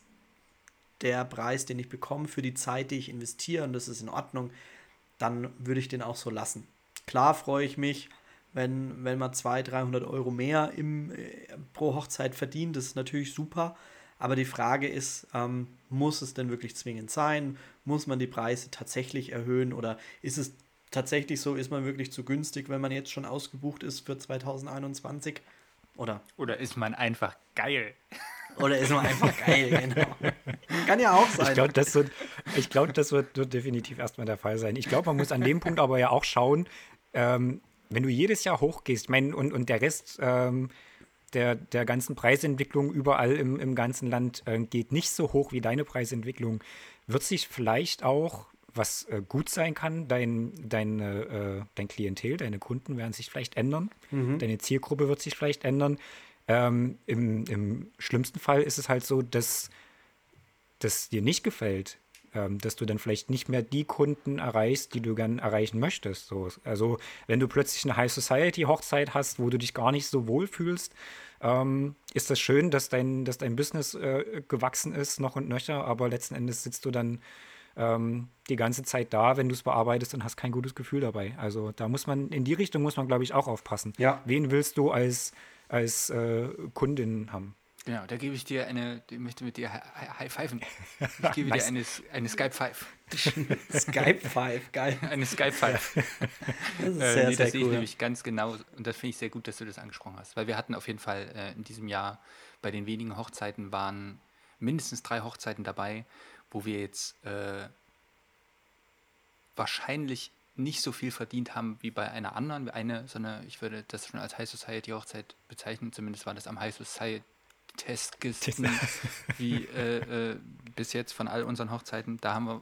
der Preis, den ich bekomme für die Zeit, die ich investiere und das ist in Ordnung, dann würde ich den auch so lassen. Klar freue ich mich, wenn, wenn man 200, 300 Euro mehr im, äh, pro Hochzeit verdient, das ist natürlich super. Aber die Frage ist, ähm, muss es denn wirklich zwingend sein? Muss man die Preise tatsächlich erhöhen oder ist es tatsächlich so, ist man wirklich zu günstig, wenn man jetzt schon ausgebucht ist für 2021? Oder? Oder ist man einfach geil? Oder ist man einfach geil, genau. Kann ja auch sein. Ich glaube, das, wird, glaub, das wird, wird definitiv erstmal der Fall sein. Ich glaube, man muss an dem Punkt aber ja auch schauen, ähm, wenn du jedes Jahr hochgehst, mein, und, und der Rest ähm, der, der ganzen Preisentwicklung überall im, im ganzen Land äh, geht nicht so hoch wie deine Preisentwicklung, wird sich vielleicht auch, was äh, gut sein kann, dein, dein, äh, dein Klientel, deine Kunden werden sich vielleicht ändern, mhm. deine Zielgruppe wird sich vielleicht ändern. Ähm, im, Im schlimmsten Fall ist es halt so, dass das dir nicht gefällt, ähm, dass du dann vielleicht nicht mehr die Kunden erreichst, die du gern erreichen möchtest. So, also wenn du plötzlich eine High Society Hochzeit hast, wo du dich gar nicht so wohl fühlst, ähm, ist das schön, dass dein, dass dein Business äh, gewachsen ist, noch und nöcher, aber letzten Endes sitzt du dann ähm, die ganze Zeit da, wenn du es bearbeitest und hast kein gutes Gefühl dabei. Also da muss man, in die Richtung muss man, glaube ich, auch aufpassen. Ja. Wen willst du als, als äh, Kundin haben? Genau, da gebe ich dir eine, ich möchte mit dir high-pfeifen. Ich gebe [laughs] dir eine, eine Skype Five. [laughs] Skype Five, geil. Eine Skype Five. Das ist sehr, äh, nee, das sehe ich nämlich ganz genau und das finde ich sehr gut, dass du das angesprochen hast, weil wir hatten auf jeden Fall äh, in diesem Jahr bei den wenigen Hochzeiten waren mindestens drei Hochzeiten dabei, wo wir jetzt äh, wahrscheinlich nicht so viel verdient haben wie bei einer anderen. Eine, sondern ich würde das schon als High Society Hochzeit bezeichnen, zumindest war das am High Society Testkisten [laughs] wie äh, äh, bis jetzt von all unseren Hochzeiten. Da haben wir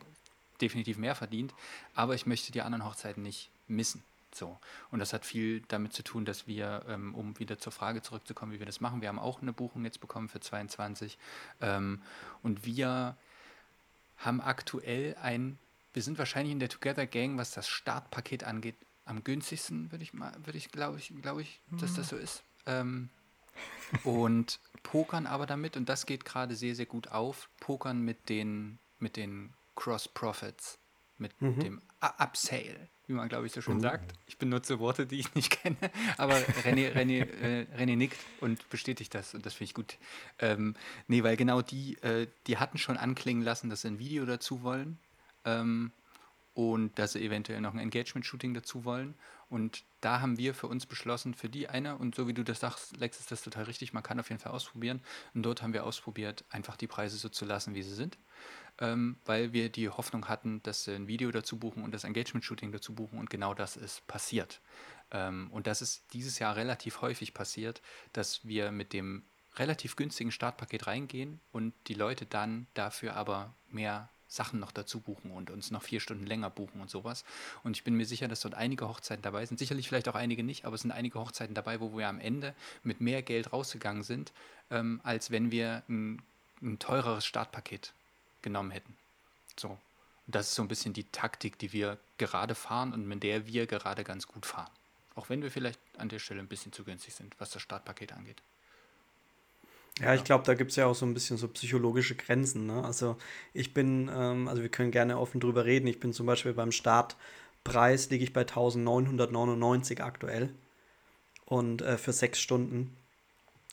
definitiv mehr verdient, aber ich möchte die anderen Hochzeiten nicht missen. So. Und das hat viel damit zu tun, dass wir, ähm, um wieder zur Frage zurückzukommen, wie wir das machen, wir haben auch eine Buchung jetzt bekommen für 22 ähm, und wir haben aktuell ein, wir sind wahrscheinlich in der Together Gang, was das Startpaket angeht, am günstigsten, würde ich mal, würde ich, glaube ich, glaube ich, dass das so ist. Ähm, und pokern aber damit, und das geht gerade sehr, sehr gut auf, pokern mit den, mit den Cross-Profits, mit mhm. dem Upsale, wie man, glaube ich, so schön mhm. sagt. Ich benutze Worte, die ich nicht kenne, aber René, René, äh, René nickt und bestätigt das und das finde ich gut. Ähm, nee, weil genau die, äh, die hatten schon anklingen lassen, dass sie ein Video dazu wollen ähm, und dass sie eventuell noch ein Engagement-Shooting dazu wollen. Und da haben wir für uns beschlossen, für die eine, und so wie du das sagst, Lex, ist das total richtig, man kann auf jeden Fall ausprobieren. Und dort haben wir ausprobiert, einfach die Preise so zu lassen, wie sie sind, ähm, weil wir die Hoffnung hatten, dass sie ein Video dazu buchen und das Engagement-Shooting dazu buchen und genau das ist passiert. Ähm, und das ist dieses Jahr relativ häufig passiert, dass wir mit dem relativ günstigen Startpaket reingehen und die Leute dann dafür aber mehr Sachen noch dazu buchen und uns noch vier Stunden länger buchen und sowas. Und ich bin mir sicher, dass dort einige Hochzeiten dabei sind. Sicherlich vielleicht auch einige nicht, aber es sind einige Hochzeiten dabei, wo wir am Ende mit mehr Geld rausgegangen sind, ähm, als wenn wir ein, ein teureres Startpaket genommen hätten. So. Und das ist so ein bisschen die Taktik, die wir gerade fahren und mit der wir gerade ganz gut fahren. Auch wenn wir vielleicht an der Stelle ein bisschen zu günstig sind, was das Startpaket angeht. Ja, ich glaube, da gibt es ja auch so ein bisschen so psychologische Grenzen. Ne? Also ich bin, ähm, also wir können gerne offen drüber reden. Ich bin zum Beispiel beim Startpreis liege ich bei 1999 aktuell. und äh, für sechs Stunden.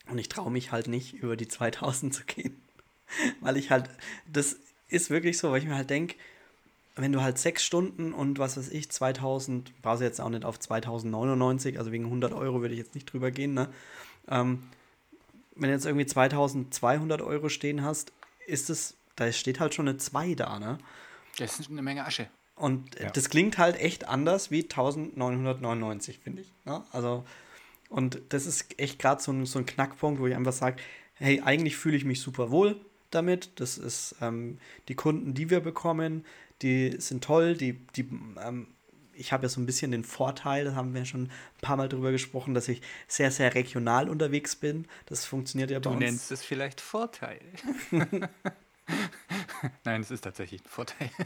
Und ich traue mich halt nicht, über die 2000 zu gehen. [laughs] weil ich halt, das ist wirklich so, weil ich mir halt denke, wenn du halt sechs Stunden und was weiß ich, 2000, brauchst du jetzt auch nicht auf 2099, also wegen 100 Euro würde ich jetzt nicht drüber gehen, ne? Ähm, wenn du jetzt irgendwie 2200 Euro stehen hast, ist es, da steht halt schon eine 2 da, ne? Das ist eine Menge Asche. Und Ja. das klingt halt echt anders wie 1999, finde ich. Ne? Also, und das ist echt gerade so ein, so ein Knackpunkt, wo ich einfach sage, hey, eigentlich fühle ich mich super wohl damit. Das ist ähm, die Kunden, die wir bekommen, die sind toll. Die, die, ähm, ich habe ja so ein bisschen den Vorteil, da haben wir schon ein paar Mal drüber gesprochen, dass ich sehr, sehr regional unterwegs bin. Das funktioniert ja bei Du uns. nennst es vielleicht Vorteil. [laughs] Nein, es ist tatsächlich ein Vorteil. [laughs]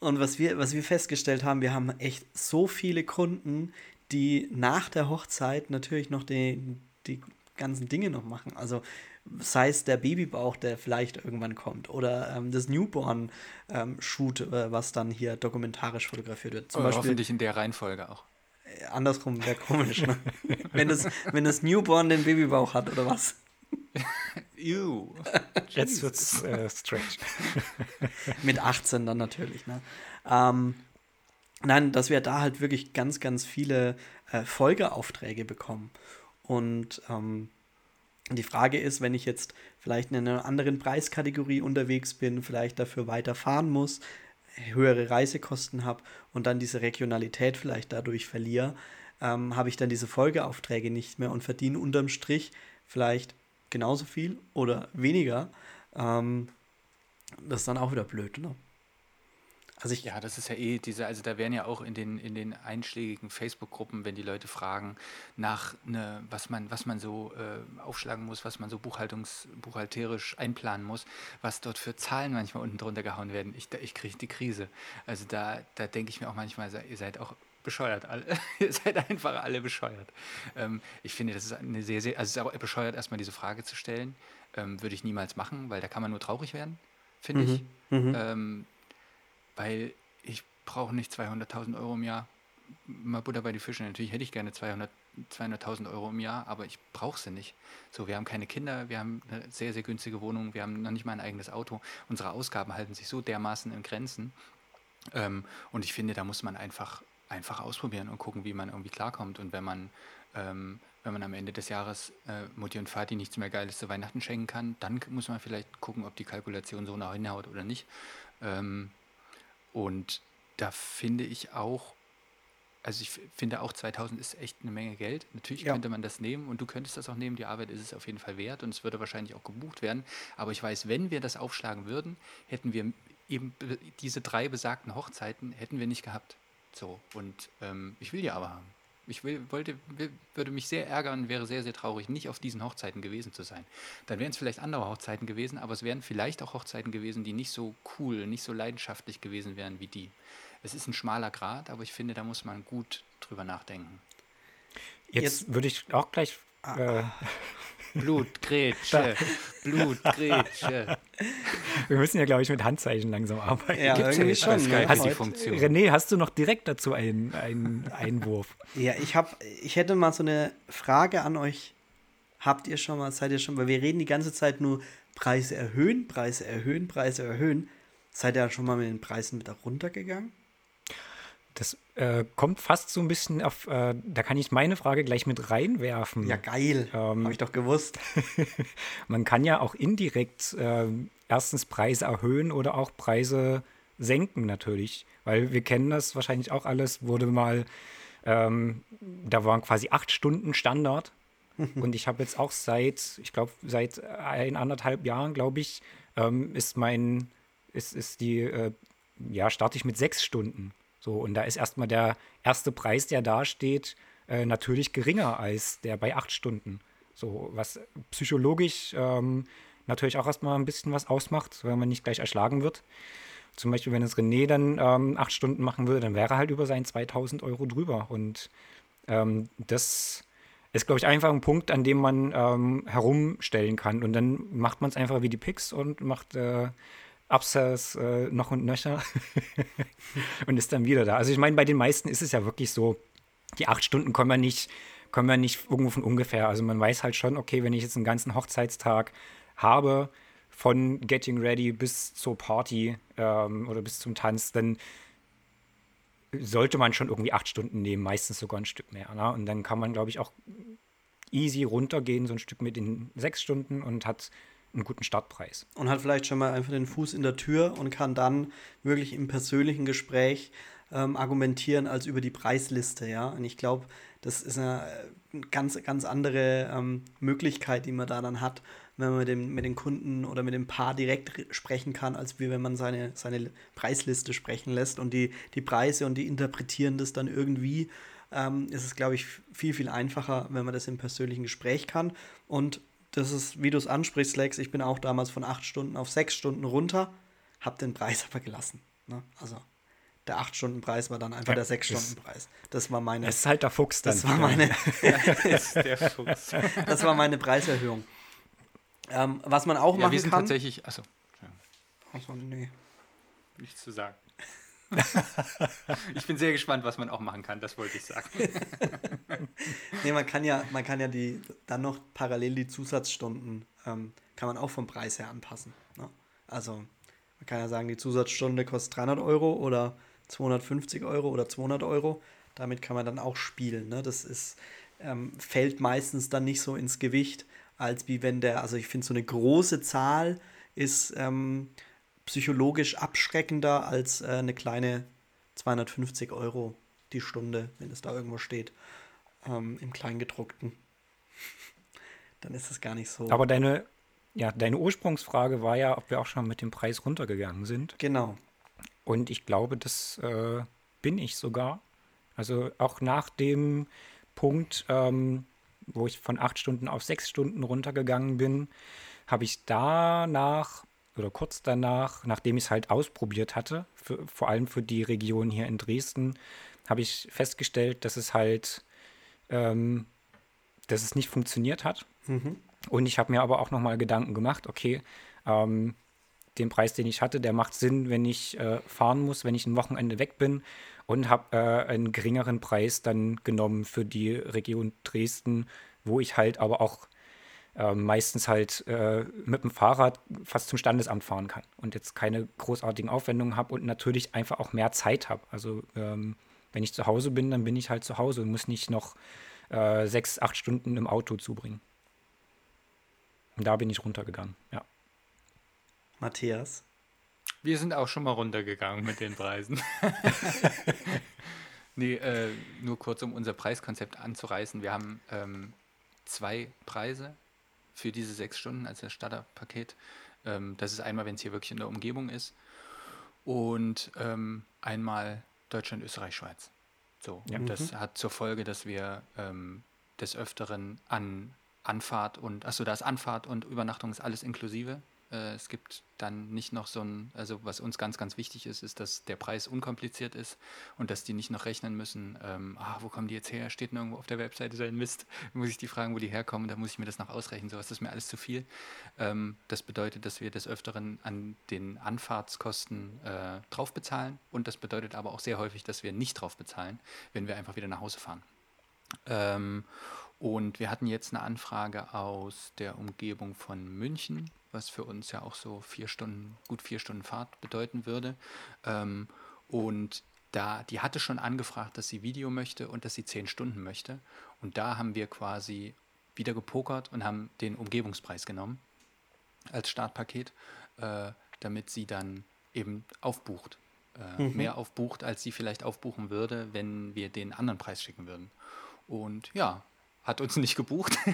Und was wir, was wir festgestellt haben, wir haben echt so viele Kunden, die nach der Hochzeit natürlich noch die, die ganzen Dinge noch machen. Also sei es der Babybauch, der vielleicht irgendwann kommt, oder ähm, das Newborn-Shoot, äh, was dann hier dokumentarisch fotografiert wird. Zum Aber Beispiel hoffentlich in der Reihenfolge auch. äh, andersrum wäre komisch, ne? [laughs] wenn, das, wenn das Newborn den Babybauch hat, oder was? [laughs] Ew. [laughs] Jetzt wird's äh, strange. Mit 18 dann natürlich. Ne? Ähm, nein, dass wir da halt wirklich ganz, ganz viele äh, Folgeaufträge bekommen. Und ähm, die Frage ist, wenn ich jetzt vielleicht in einer anderen Preiskategorie unterwegs bin, vielleicht dafür weiter fahren muss, höhere Reisekosten habe und dann diese Regionalität vielleicht dadurch verliere, ähm, habe ich dann diese Folgeaufträge nicht mehr und verdiene unterm Strich vielleicht genauso viel oder weniger. Ähm, das ist dann auch wieder blöd, ne? Also ich, Ja, das ist ja eh diese, also da werden ja auch in den, in den einschlägigen Facebook-Gruppen, wenn die Leute fragen nach ne, was man, was man so äh, aufschlagen muss, was man so buchhaltungs, buchhalterisch einplanen muss, was dort für Zahlen manchmal unten drunter gehauen werden. Ich, da- ich kriege die Krise. Also da, da denke ich mir auch manchmal, ihr seid auch bescheuert alle. [laughs] ihr seid einfach alle bescheuert. Ähm, ich finde, das ist eine sehr, sehr, also es ist auch bescheuert, erstmal diese Frage zu stellen. Ähm, würde ich niemals machen, weil da kann man nur traurig werden, finde ich. Ähm, weil ich brauche nicht 200.000 Euro im Jahr. Mal Butter bei die Fische. Natürlich hätte ich gerne 200 200.000 Euro im Jahr, aber ich brauche sie nicht. So, wir haben keine Kinder, wir haben eine sehr, sehr günstige Wohnung, wir haben noch nicht mal ein eigenes Auto. Unsere Ausgaben halten sich so dermaßen in Grenzen. Ähm, und ich finde, da muss man einfach, einfach ausprobieren und gucken, wie man irgendwie klarkommt. Und wenn man, ähm, wenn man am Ende des Jahres äh, Mutti und Vati nichts mehr Geiles zu Weihnachten schenken kann, dann muss man vielleicht gucken, ob die Kalkulation so nach hinhaut oder nicht. Ähm, und da finde ich auch, also ich finde auch 2000 ist echt eine Menge Geld. Natürlich Ja. könnte man das nehmen und du könntest das auch nehmen. Die Arbeit ist es auf jeden Fall wert und es würde wahrscheinlich auch gebucht werden. Aber ich weiß, wenn wir das aufschlagen würden, hätten wir eben be- diese drei besagten Hochzeiten hätten wir nicht gehabt. So und ähm, ich will die aber haben. Ich will, wollte, will, würde mich sehr ärgern, wäre sehr, sehr traurig, nicht auf diesen Hochzeiten gewesen zu sein. Dann wären es vielleicht andere Hochzeiten gewesen, aber es wären vielleicht auch Hochzeiten gewesen, die nicht so cool, nicht so leidenschaftlich gewesen wären wie die. Es ist ein schmaler Grad, aber ich finde, da muss man gut drüber nachdenken. Jetzt, Jetzt- würde ich auch gleich. Äh, Blutgrätsche, [laughs] Blutgrätsche. wir müssen ja, glaube ich, mit Handzeichen langsam arbeiten. ja, Gibt's ja irgendwie bei schon. Skype ne? die Heute- Funktion. René, hast du noch direkt dazu einen, einen Einwurf? Ja, ich habe, ich hätte mal so eine Frage an euch. Habt ihr schon mal, seid ihr schon, weil wir reden die ganze Zeit nur Preise erhöhen, Preise erhöhen, Preise erhöhen. Seid ihr schon mal mit den Preisen wieder runtergegangen? Das äh, kommt fast so ein bisschen auf, äh, da kann ich meine Frage gleich mit reinwerfen. Ja, geil. Ähm, Habe ich doch gewusst. [laughs] Man kann ja auch indirekt ähm, erstens Preise erhöhen oder auch Preise senken natürlich, weil wir kennen das wahrscheinlich auch alles, wurde mal, ähm, da waren quasi acht Stunden Standard und ich habe jetzt auch seit, ich glaube seit ein, anderthalb Jahren, glaube ich, ähm, ist mein, ist, ist die, äh, ja, starte ich mit sechs Stunden. So, und da ist erstmal der erste Preis, der da steht, äh, natürlich geringer als der bei acht Stunden. So, was psychologisch ähm, natürlich auch erstmal ein bisschen was ausmacht, weil man nicht gleich erschlagen wird. Zum Beispiel, wenn es René dann ähm, acht Stunden machen würde, dann wäre er halt über seinen 2000 Euro drüber. Und ähm, das ist, glaube ich, einfach ein Punkt, an dem man ähm, herumstellen kann. Und dann macht man es einfach wie die Picks und macht äh, Upsells äh, noch und nöcher [laughs] und ist dann wieder da. Also ich meine, bei den meisten ist es ja wirklich so, die acht Stunden kommen ja nicht, kommen ja nicht irgendwo von ungefähr. Also man weiß halt schon, okay, wenn ich jetzt einen ganzen Hochzeitstag habe, von Getting Ready bis zur Party ähm, oder bis zum Tanz, dann sollte man schon irgendwie acht Stunden nehmen, meistens sogar ein Stück mehr. Ne? Und dann kann man, glaube ich, auch easy runtergehen, so ein Stück mit in sechs Stunden und hat einen guten Startpreis. Und hat vielleicht schon mal einfach den Fuß in der Tür und kann dann wirklich im persönlichen Gespräch ähm, argumentieren als über die Preisliste, ja. Und ich glaube, das ist eine ganz, ganz andere ähm, Möglichkeit, die man da dann hat, wenn man mit, dem, mit den Kunden oder mit dem Paar direkt sprechen kann, als wie wenn man seine, seine Preisliste sprechen lässt und die, die Preise und die interpretieren das dann irgendwie. Ähm, ist es, glaube ich, viel, viel einfacher, wenn man das im persönlichen Gespräch kann. Und das ist, wie du es ansprichst, Lex, ich bin auch damals von acht Stunden auf sechs Stunden runter, habe den Preis aber gelassen. Ne? Also der 8-Stunden-Preis war dann einfach ja, der 6-Stunden-Preis. Das war meine. Das ist halt der Fuchs dann. Das war meine. [laughs] [laughs] der Fuchs. Das war meine Preiserhöhung. Ähm, was man auch ja, machen wir sind kann. tatsächlich. Achso. Achso, nee. Nichts zu sagen. [laughs] ich bin sehr gespannt, was man auch machen kann, das wollte ich sagen. [laughs] nee, man kann ja, man kann ja die, dann noch parallel die Zusatzstunden, ähm, kann man auch vom Preis her anpassen. Ne? Also, man kann ja sagen, die Zusatzstunde kostet 300 Euro oder 250 Euro oder 200 Euro. Damit kann man dann auch spielen. Ne? Das ist, ähm, fällt meistens dann nicht so ins Gewicht, als wie wenn der, also ich finde, so eine große Zahl ist ähm, psychologisch abschreckender als äh, eine kleine 250 Euro die Stunde, wenn es da irgendwo steht, ähm, im Kleingedruckten. [laughs] dann ist es gar nicht so. Aber deine, ja, deine Ursprungsfrage war ja, ob wir auch schon mit dem Preis runtergegangen sind. Genau. Und ich glaube, das äh, bin ich sogar. Also auch nach dem Punkt, ähm, wo ich von acht Stunden auf sechs Stunden runtergegangen bin, habe ich danach oder kurz danach, nachdem ich es halt ausprobiert hatte, für, vor allem für die Region hier in Dresden, habe ich festgestellt, dass es halt, ähm, dass es nicht funktioniert hat. Mhm. Und ich habe mir aber auch nochmal Gedanken gemacht, okay, ähm, den Preis, den ich hatte, der macht Sinn, wenn ich äh, fahren muss, wenn ich ein Wochenende weg bin und habe äh, einen geringeren Preis dann genommen für die Region Dresden, wo ich halt aber auch äh, meistens halt äh, mit dem Fahrrad fast zum Standesamt fahren kann und jetzt keine großartigen Aufwendungen habe und natürlich einfach auch mehr Zeit habe. Also ähm, wenn ich zu Hause bin, dann bin ich halt zu Hause und muss nicht noch äh, sechs, acht Stunden im Auto zubringen. Und da bin ich runtergegangen, ja. Matthias? Wir sind auch schon mal runtergegangen mit den Preisen. [laughs] nee, äh, nur kurz, um unser Preiskonzept anzureißen. Wir haben ähm, zwei Preise für diese sechs Stunden als das Starterpaket. Ähm, das ist einmal, wenn es hier wirklich in der Umgebung ist. Und ähm, einmal Deutschland, Österreich, Schweiz. So, ja. das mhm. hat zur Folge, dass wir ähm, des Öfteren an Anfahrt und, achso, da ist Anfahrt und Übernachtung ist alles inklusive. Äh, es gibt dann nicht noch so ein, also was uns ganz, ganz wichtig ist, ist, dass der Preis unkompliziert ist und dass die nicht noch rechnen müssen, ähm, ah, wo kommen die jetzt her? Steht irgendwo auf der Webseite so ein Mist, [laughs] muss ich die fragen, wo die herkommen, da muss ich mir das noch ausrechnen, sowas ist mir alles zu viel. Ähm, das bedeutet, dass wir des Öfteren an den Anfahrtskosten äh, drauf bezahlen und das bedeutet aber auch sehr häufig, dass wir nicht drauf bezahlen, wenn wir einfach wieder nach Hause fahren. Ähm, und wir hatten jetzt eine Anfrage aus der Umgebung von München, was für uns ja auch so vier Stunden, gut vier Stunden Fahrt bedeuten würde. Ähm, und da, die hatte schon angefragt, dass sie Video möchte und dass sie zehn Stunden möchte. Und da haben wir quasi wieder gepokert und haben den Umgebungspreis genommen als Startpaket, äh, damit sie dann eben aufbucht. Äh, mhm. Mehr aufbucht, als sie vielleicht aufbuchen würde, wenn wir den anderen Preis schicken würden. Und ja, hat uns nicht gebucht. [laughs]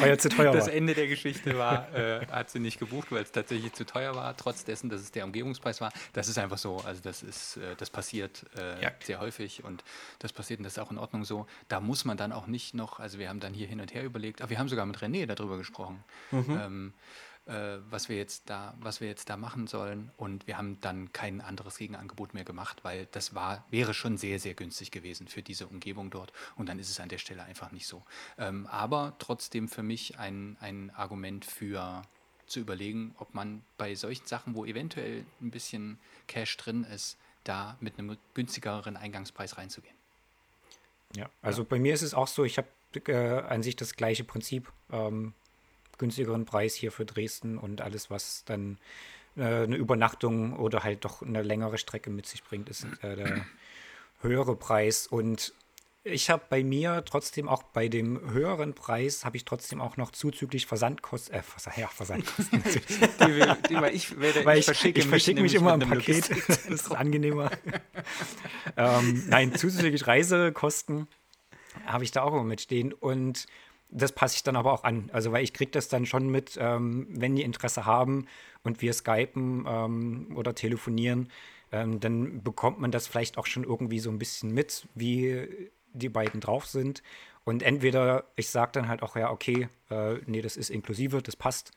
weil er zu teuer das war. Ende der Geschichte war, äh, hat sie nicht gebucht, weil es tatsächlich zu teuer war, trotz dessen, dass es der Umgebungspreis war. Das ist einfach so. Also das ist, äh, das passiert äh, ja. sehr häufig und das passiert und das ist auch in Ordnung so. Da muss man dann auch nicht noch, also wir haben dann hier hin und her überlegt, aber wir haben sogar mit René darüber gesprochen. Mhm. Ähm, äh, was wir jetzt da, was wir jetzt da machen sollen. Und wir haben dann kein anderes Gegenangebot mehr gemacht, weil das war, wäre schon sehr, sehr günstig gewesen für diese Umgebung dort. Und dann ist es an der Stelle einfach nicht so. Ähm, aber trotzdem für mich ein, ein Argument für zu überlegen, ob man bei solchen Sachen, wo eventuell ein bisschen Cash drin ist, da mit einem günstigeren Eingangspreis reinzugehen. Ja, also bei mir ist es auch so, ich habe äh, an sich das gleiche Prinzip. Ähm, günstigeren Preis hier für Dresden und alles, was dann äh, eine Übernachtung oder halt doch eine längere Strecke mit sich bringt, ist äh, der höhere Preis. Und ich habe bei mir trotzdem auch bei dem höheren Preis habe ich trotzdem auch noch zuzüglich Versandkosten, äh, Vers ja, Versandkosten. [laughs] die, die, weil ich, werde, weil ich, ich verschicke, ich verschicke mich, mich immer im Paket. [laughs] das ist angenehmer. [laughs] ähm, nein, zuzüglich Reisekosten habe ich da auch immer mitstehen und das passe ich dann aber auch an. Also, weil ich kriege das dann schon mit, ähm, wenn die Interesse haben und wir skypen ähm, oder telefonieren, ähm, dann bekommt man das vielleicht auch schon irgendwie so ein bisschen mit, wie die beiden drauf sind. Und entweder ich sage dann halt auch, ja, okay, äh, nee, das ist inklusive, das passt.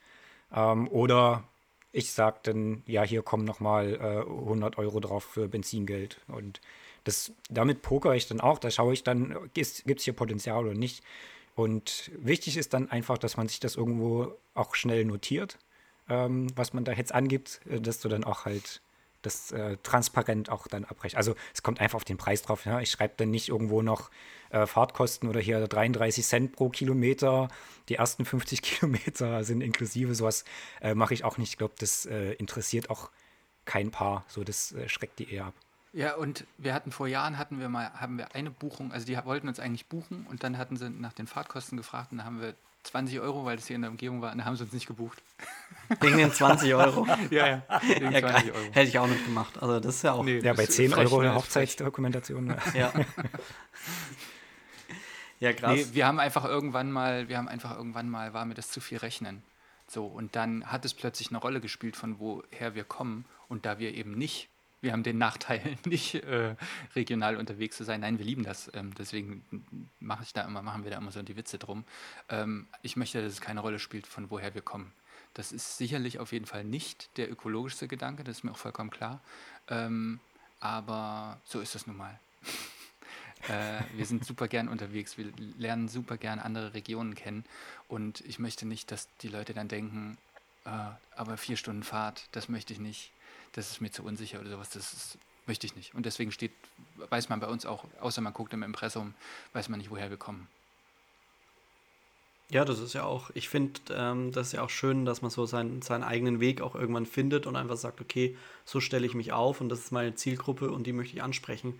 Ähm, oder ich sage dann, ja, hier kommen nochmal äh, 100 Euro drauf für Benzingeld. Und das, damit poker ich dann auch. Da schaue ich dann, gibt es hier Potenzial oder nicht. Und wichtig ist dann einfach, dass man sich das irgendwo auch schnell notiert, ähm, was man da jetzt angibt, äh, dass du dann auch halt das äh, transparent auch dann abbrechen. Also es kommt einfach auf den Preis drauf. Ja? Ich schreibe dann nicht irgendwo noch äh, Fahrtkosten oder hier 33 Cent pro Kilometer. Die ersten 50 [laughs] Kilometer sind inklusive. Sowas äh, mache ich auch nicht. Ich glaube, das äh, interessiert auch kein Paar. So, das äh, schreckt die eher ab. Ja, und wir hatten vor Jahren hatten wir mal, haben wir eine Buchung, also die wollten uns eigentlich buchen und dann hatten sie nach den Fahrtkosten gefragt und da haben wir 20 Euro, weil das hier in der Umgebung war, und da haben sie uns nicht gebucht. [laughs] Wegen den 20 Euro? [laughs] ja, ja. Wegen ja 20 Euro. Hätte ich auch nicht gemacht. Also das ist ja auch. Nee, ja, bei 10 Euro eine Hochzeitsdokumentation. ja. [laughs] ja, krass. Nee, wir haben einfach irgendwann mal, wir haben einfach irgendwann mal, war mir das zu viel rechnen. So, und dann hat es plötzlich eine Rolle gespielt, von woher wir kommen. Und da wir eben nicht wir haben den Nachteil, [laughs] nicht äh, regional unterwegs zu sein. Nein, wir lieben das. Ähm, deswegen mache ich da immer, machen wir da immer so die Witze drum. Ähm, ich möchte, dass es keine Rolle spielt, von woher wir kommen. Das ist sicherlich auf jeden Fall nicht der ökologischste Gedanke, das ist mir auch vollkommen klar. Ähm, aber so ist das nun mal. [laughs] äh, wir sind super gern unterwegs, wir lernen super gern andere Regionen kennen und ich möchte nicht, dass die Leute dann denken, äh, aber vier Stunden Fahrt, das möchte ich nicht das ist mir zu unsicher oder sowas, das ist, möchte ich nicht. Und deswegen steht, weiß man bei uns auch, außer man guckt im Impressum, weiß man nicht, woher wir kommen. Ja, das ist ja auch, ich finde, ähm, das ist ja auch schön, dass man so seinen, seinen eigenen Weg auch irgendwann findet und einfach sagt, okay, so stelle ich mich auf und das ist meine Zielgruppe und die möchte ich ansprechen.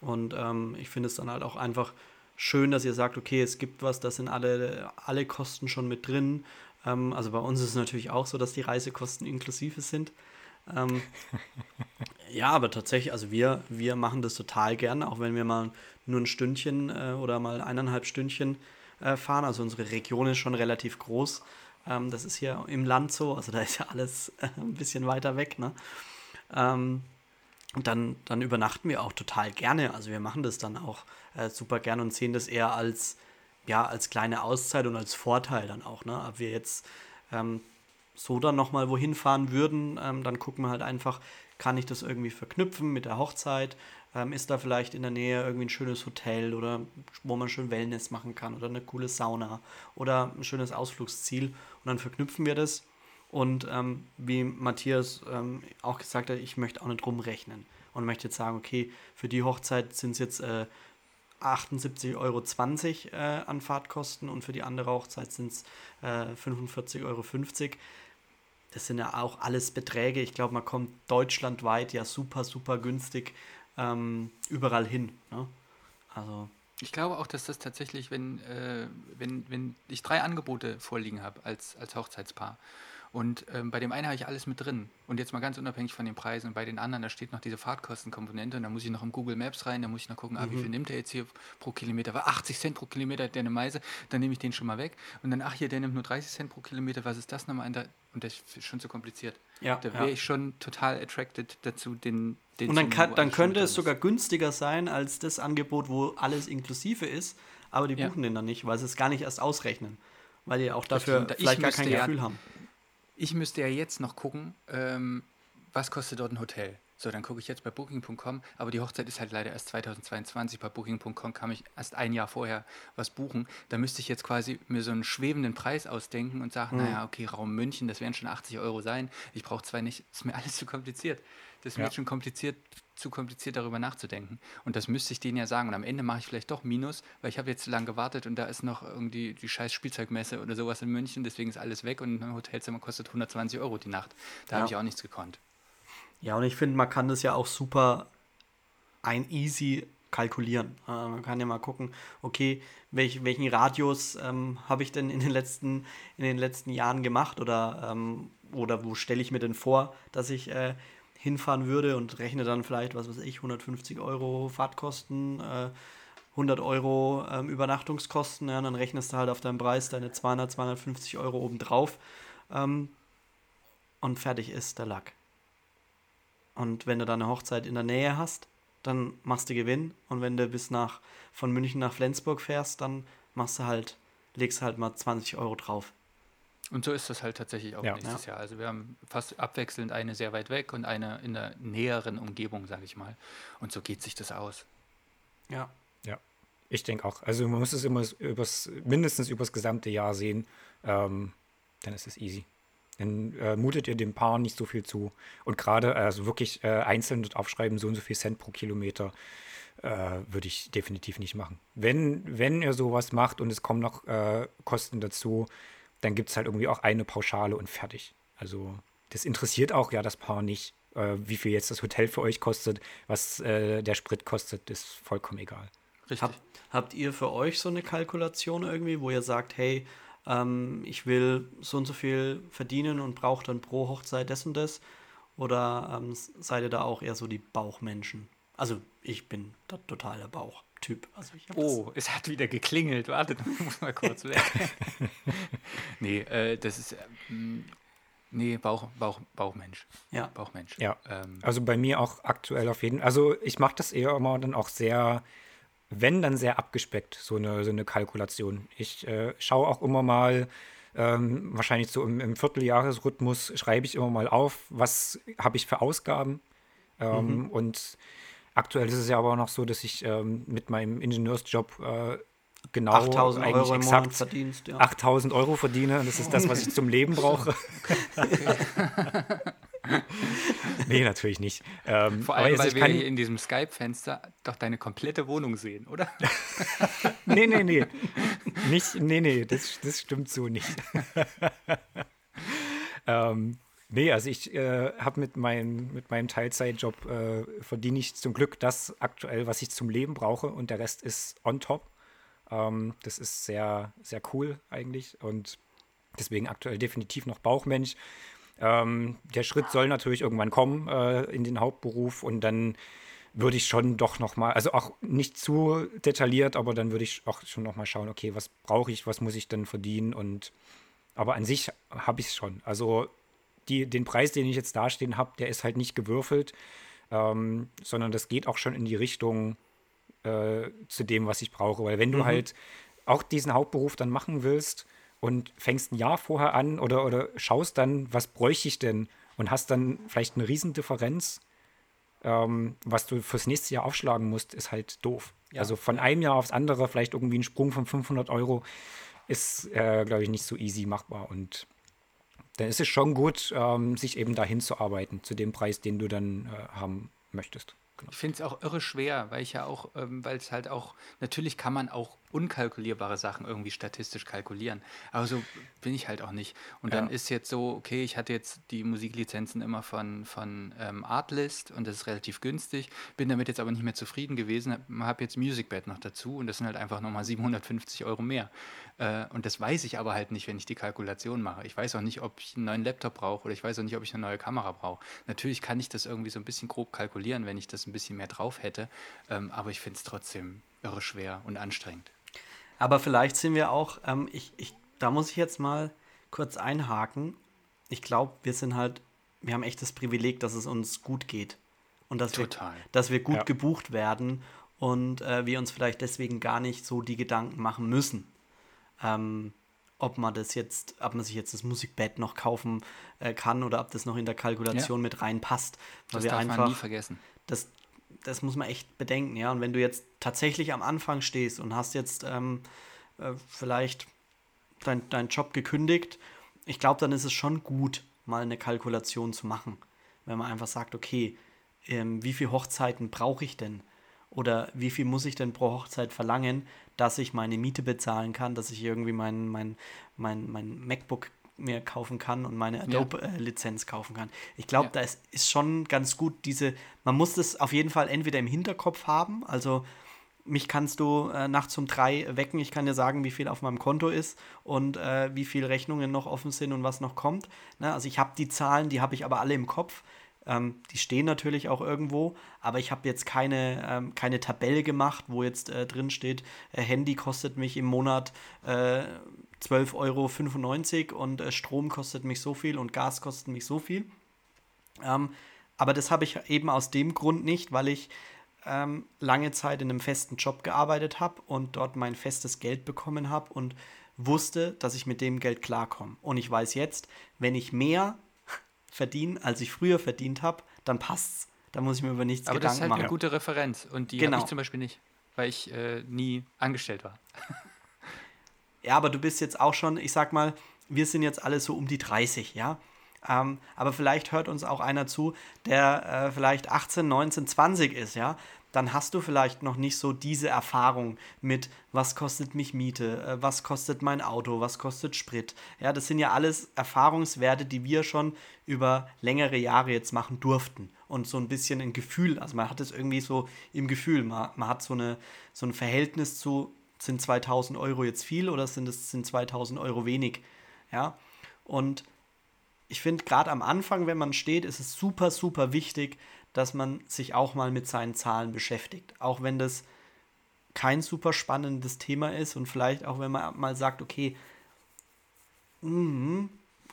Und ähm, ich finde es dann halt auch einfach schön, dass ihr sagt, okay, es gibt was, da sind alle, alle Kosten schon mit drin. Ähm, also bei uns ist es natürlich auch so, dass die Reisekosten inklusive sind. Ähm, ja, aber tatsächlich, also wir, wir machen das total gerne, auch wenn wir mal nur ein Stündchen äh, oder mal eineinhalb Stündchen äh, fahren. Also unsere Region ist schon relativ groß. Ähm, das ist hier im Land so, also da ist ja alles äh, [laughs] ein bisschen weiter weg. Ne? Ähm, und dann, dann übernachten wir auch total gerne. Also wir machen das dann auch äh, super gerne und sehen das eher als, ja, als kleine Auszeit und als Vorteil dann auch. Ne? Ob wir jetzt ähm, so dann nochmal wohin fahren würden, ähm, dann gucken wir halt einfach, kann ich das irgendwie verknüpfen mit der Hochzeit? Ähm, ist da vielleicht in der Nähe irgendwie ein schönes Hotel oder wo man schön Wellness machen kann oder eine coole Sauna oder ein schönes Ausflugsziel und dann verknüpfen wir das. Und ähm, wie Matthias ähm, auch gesagt hat, ich möchte auch nicht rumrechnen und möchte jetzt sagen, okay, für die Hochzeit sind es jetzt äh, 78,20 Euro äh, an Fahrtkosten und für die andere Hochzeit sind es äh, 45,50 Euro das sind ja auch alles Beträge. Ich glaube, man kommt deutschlandweit ja super, super günstig ähm, überall hin. Ne? Also. Ich glaube auch, dass das tatsächlich, wenn, äh, wenn, wenn ich drei Angebote vorliegen habe als, als Hochzeitspaar und ähm, bei dem einen habe ich alles mit drin. Und jetzt mal ganz unabhängig von den Preisen. Und bei den anderen, da steht noch diese Fahrtkostenkomponente. Und da muss ich noch im Google Maps rein. Da muss ich noch gucken, mhm. ah, wie mhm. viel nimmt der jetzt hier pro Kilometer? War 80 Cent pro Kilometer der eine Meise. Dann nehme ich den schon mal weg. Und dann, ach hier, der nimmt nur 30 Cent pro Kilometer. Was ist das nochmal? Und das ist schon zu kompliziert. Ja, da wäre ja. ich schon total attracted dazu, den, den Und dann, kann, dann könnte es sogar günstiger sein als das Angebot, wo alles inklusive ist. Aber die buchen ja. den dann nicht, weil sie es gar nicht erst ausrechnen. Weil die auch dafür vielleicht gar kein Gefühl haben ich müsste ja jetzt noch gucken, ähm, was kostet dort ein Hotel. So, dann gucke ich jetzt bei Booking.com, aber die Hochzeit ist halt leider erst 2022. Bei Booking.com kann ich erst ein Jahr vorher was buchen. Da müsste ich jetzt quasi mir so einen schwebenden Preis ausdenken und sagen, Mhm. naja, okay, Raum München, das werden schon 80 Euro sein. Ich brauche zwei nicht, das ist mir [laughs] alles zu kompliziert. Das ist mir Ja. jetzt schon kompliziert, zu kompliziert darüber nachzudenken. Und das müsste ich denen ja sagen. Und am Ende mache ich vielleicht doch Minus, weil ich habe jetzt zu lange gewartet und da ist noch irgendwie die scheiß Spielzeugmesse oder sowas in München, deswegen ist alles weg und ein Hotelzimmer kostet 120 Euro die Nacht. Da Ja. habe ich auch nichts gekonnt. Ja, und ich finde, man kann das ja auch super ein easy kalkulieren. Äh, man kann ja mal gucken, okay, welch, welchen Radius ähm, habe ich denn in den letzten, in den letzten Jahren gemacht oder, ähm, oder wo stelle ich mir denn vor, dass ich äh, hinfahren würde und rechne dann vielleicht, was weiß ich, 150 Euro Fahrtkosten, äh, 100 Euro ähm, Übernachtungskosten, ja, dann rechnest du halt auf deinen Preis deine 200, 250 Euro obendrauf ähm, und fertig ist der Lack. Und wenn du dann eine Hochzeit in der Nähe hast, dann machst du Gewinn. Und wenn du bis nach von München nach Flensburg fährst, dann machst du halt, legst halt mal 20 Euro drauf. Und so ist das halt tatsächlich auch Ja. nächstes Jahr. Also wir haben fast abwechselnd eine sehr weit weg und eine in der näheren Umgebung, sage ich mal. Und so geht sich das aus. Ja. Ja, ich denke auch. Also man muss es immer übers, mindestens übers gesamte Jahr sehen. Ähm, dann ist es easy. Dann äh, mutet ihr dem Paar nicht so viel zu. Und gerade, also wirklich äh, einzeln dort aufschreiben, so und so viel Cent pro Kilometer, äh, würde ich definitiv nicht machen. Wenn, wenn ihr sowas macht und es kommen noch äh, Kosten dazu, dann gibt es halt irgendwie auch eine Pauschale und fertig. Also das interessiert auch ja das Paar nicht, äh, wie viel jetzt das Hotel für euch kostet, was äh, der Sprit kostet, ist vollkommen egal. Richtig. Habt, habt ihr für euch so eine Kalkulation irgendwie, wo ihr sagt, hey, ähm, ich will so und so viel verdienen und brauche dann pro Hochzeit das und das? Oder ähm, seid ihr da auch eher so die Bauchmenschen? Also ich bin da total der Bauchtyp. Also Oh, es hat wieder geklingelt. Wartet, ich [laughs] muss mal kurz weg. [laughs] nee, äh, das ist. Ähm, nee, Bauch, Bauch, Bauchmensch. Ja. Bauchmensch. Ja. Ähm, Also bei mir auch aktuell auf jeden Fall. Also ich mache das eher immer dann auch sehr, wenn dann sehr abgespeckt, so eine, so eine Kalkulation. Ich äh, schaue auch immer mal, ähm, wahrscheinlich so im, im Vierteljahresrhythmus, schreibe ich immer mal auf, was habe ich für Ausgaben. Ähm, Und aktuell ist es ja aber auch noch so, dass ich ähm, mit meinem Ingenieursjob äh, genau 8000 eigentlich Euro exakt verdienst, ja. 8000 Euro verdiene. Das ist das, was ich zum Leben brauche. [laughs] [laughs] [laughs] nee, natürlich nicht. Ähm, vor aber allem, weil ich wir kann- hier in diesem Skype-Fenster doch deine komplette Wohnung sehen, oder? [laughs] Nee, nee, nee. Nicht, nee, nee, das, das stimmt so nicht. [laughs] ähm, nee, also ich äh, habe mit, mein, mit meinem Teilzeitjob äh, verdiene ich zum Glück das aktuell, was ich zum Leben brauche und der Rest ist on top. Ähm, das ist sehr, sehr cool eigentlich und deswegen aktuell definitiv noch Bauchmensch. Ähm, der Schritt soll natürlich irgendwann kommen äh, in den Hauptberuf und dann würde ich schon doch noch mal, also auch nicht zu detailliert, aber dann würde ich auch schon noch mal schauen, okay, was brauche ich, was muss ich denn verdienen und aber an sich habe ich es schon. Also die, den Preis, den ich jetzt dastehen habe, der ist halt nicht gewürfelt, ähm, sondern das geht auch schon in die Richtung äh, zu dem, was ich brauche. Weil wenn du halt auch diesen Hauptberuf dann machen willst und fängst ein Jahr vorher an oder, oder schaust dann, was bräuchte ich denn und hast dann vielleicht eine Riesendifferenz, ähm, was du fürs nächste Jahr aufschlagen musst, ist halt doof. Also von einem Jahr aufs andere vielleicht irgendwie ein Sprung von 500 Euro ist, äh, glaube ich, nicht so easy machbar. Und dann ist es schon gut, ähm, sich eben dahin zu arbeiten, zu dem Preis, den du dann äh, haben möchtest. Genau. Ich finde es auch irre schwer, weil ich ja auch, ähm, weil es halt auch, natürlich kann man auch unkalkulierbare Sachen irgendwie statistisch kalkulieren, aber so bin ich halt auch nicht. Und dann Ja. ist jetzt so, okay, ich hatte jetzt die Musiklizenzen immer von, von ähm, Artlist und das ist relativ günstig, bin damit jetzt aber nicht mehr zufrieden gewesen, habe hab jetzt MusicBed noch dazu und das sind halt einfach nochmal 750 Euro mehr. Äh, und das weiß ich aber halt nicht, wenn ich die Kalkulation mache. Ich weiß auch nicht, ob ich einen neuen Laptop brauche oder ich weiß auch nicht, ob ich eine neue Kamera brauche. Natürlich kann ich das irgendwie so ein bisschen grob kalkulieren, wenn ich das ein bisschen mehr drauf hätte, ähm, aber ich finde es trotzdem irre schwer und anstrengend. Aber vielleicht sind wir auch, ähm, ich, ich, da muss ich jetzt mal kurz einhaken. Ich glaube, wir sind halt, wir haben echt das Privileg, dass es uns gut geht. Und dass, Total. wir, dass wir gut Ja. gebucht werden und äh, wir uns vielleicht deswegen gar nicht so die Gedanken machen müssen. Ähm, ob man das jetzt, ob man sich jetzt das Musikbett noch kaufen äh, kann oder ob das noch in der Kalkulation Ja. mit reinpasst. Weil Das wir darf einfach, man nie vergessen. das, das muss man echt bedenken, ja. Und wenn du jetzt tatsächlich am Anfang stehst und hast jetzt ähm, äh, vielleicht dein, deinen Job gekündigt, ich glaube, dann ist es schon gut, mal eine Kalkulation zu machen. Wenn man einfach sagt, okay, ähm, wie viele Hochzeiten brauche ich denn? Oder wie viel muss ich denn pro Hochzeit verlangen, dass ich meine Miete bezahlen kann, dass ich irgendwie mein, mein, mein, mein MacBook mir kaufen kann und meine Adobe-Lizenz kaufen kann. Ich glaube, Ja. da ist, ist schon ganz gut diese, man muss das auf jeden Fall entweder im Hinterkopf haben, also mich kannst du äh, nachts um drei wecken, ich kann dir sagen, wie viel auf meinem Konto ist und äh, wie viele Rechnungen noch offen sind und was noch kommt. Ne? Also ich habe die Zahlen, die habe ich aber alle im Kopf. Ähm, die stehen natürlich auch irgendwo, aber ich habe jetzt keine, ähm, keine Tabelle gemacht, wo jetzt äh, drin steht, äh, Handy kostet mich im Monat äh, 12,95 Euro und äh, Strom kostet mich so viel und Gas kostet mich so viel. Ähm, aber das habe ich eben aus dem Grund nicht, weil ich ähm, lange Zeit in einem festen Job gearbeitet habe und dort mein festes Geld bekommen habe und wusste, dass ich mit dem Geld klarkomme. Und ich weiß jetzt, wenn ich mehr [laughs] verdiene, als ich früher verdient habe, dann passt's. Da muss ich mir über nichts Aber das ist Gedanken halt eine machen. gute Referenz und die Genau. habe ich zum Beispiel nicht, weil ich äh, nie angestellt war. [laughs] Ja, aber du bist jetzt auch schon, ich sag mal, wir sind jetzt alle so um die 30, ja. Ähm, aber vielleicht hört uns auch einer zu, der äh, vielleicht 18, 19, 20 ist, ja. Dann hast du vielleicht noch nicht so diese Erfahrung mit, was kostet mich Miete, äh, was kostet mein Auto, was kostet Sprit. Ja, das sind ja alles Erfahrungswerte, die wir schon über längere Jahre jetzt machen durften. Und so ein bisschen ein Gefühl, also man hat es irgendwie so im Gefühl, man, man hat so, eine, so ein Verhältnis zu, sind 2000 Euro jetzt viel oder sind es sind 2000 Euro wenig? Ja, und ich finde, gerade am Anfang, wenn man steht, ist es super, super wichtig, dass man sich auch mal mit seinen Zahlen beschäftigt. Auch wenn das kein super spannendes Thema ist und vielleicht auch, wenn man mal sagt, okay, mm,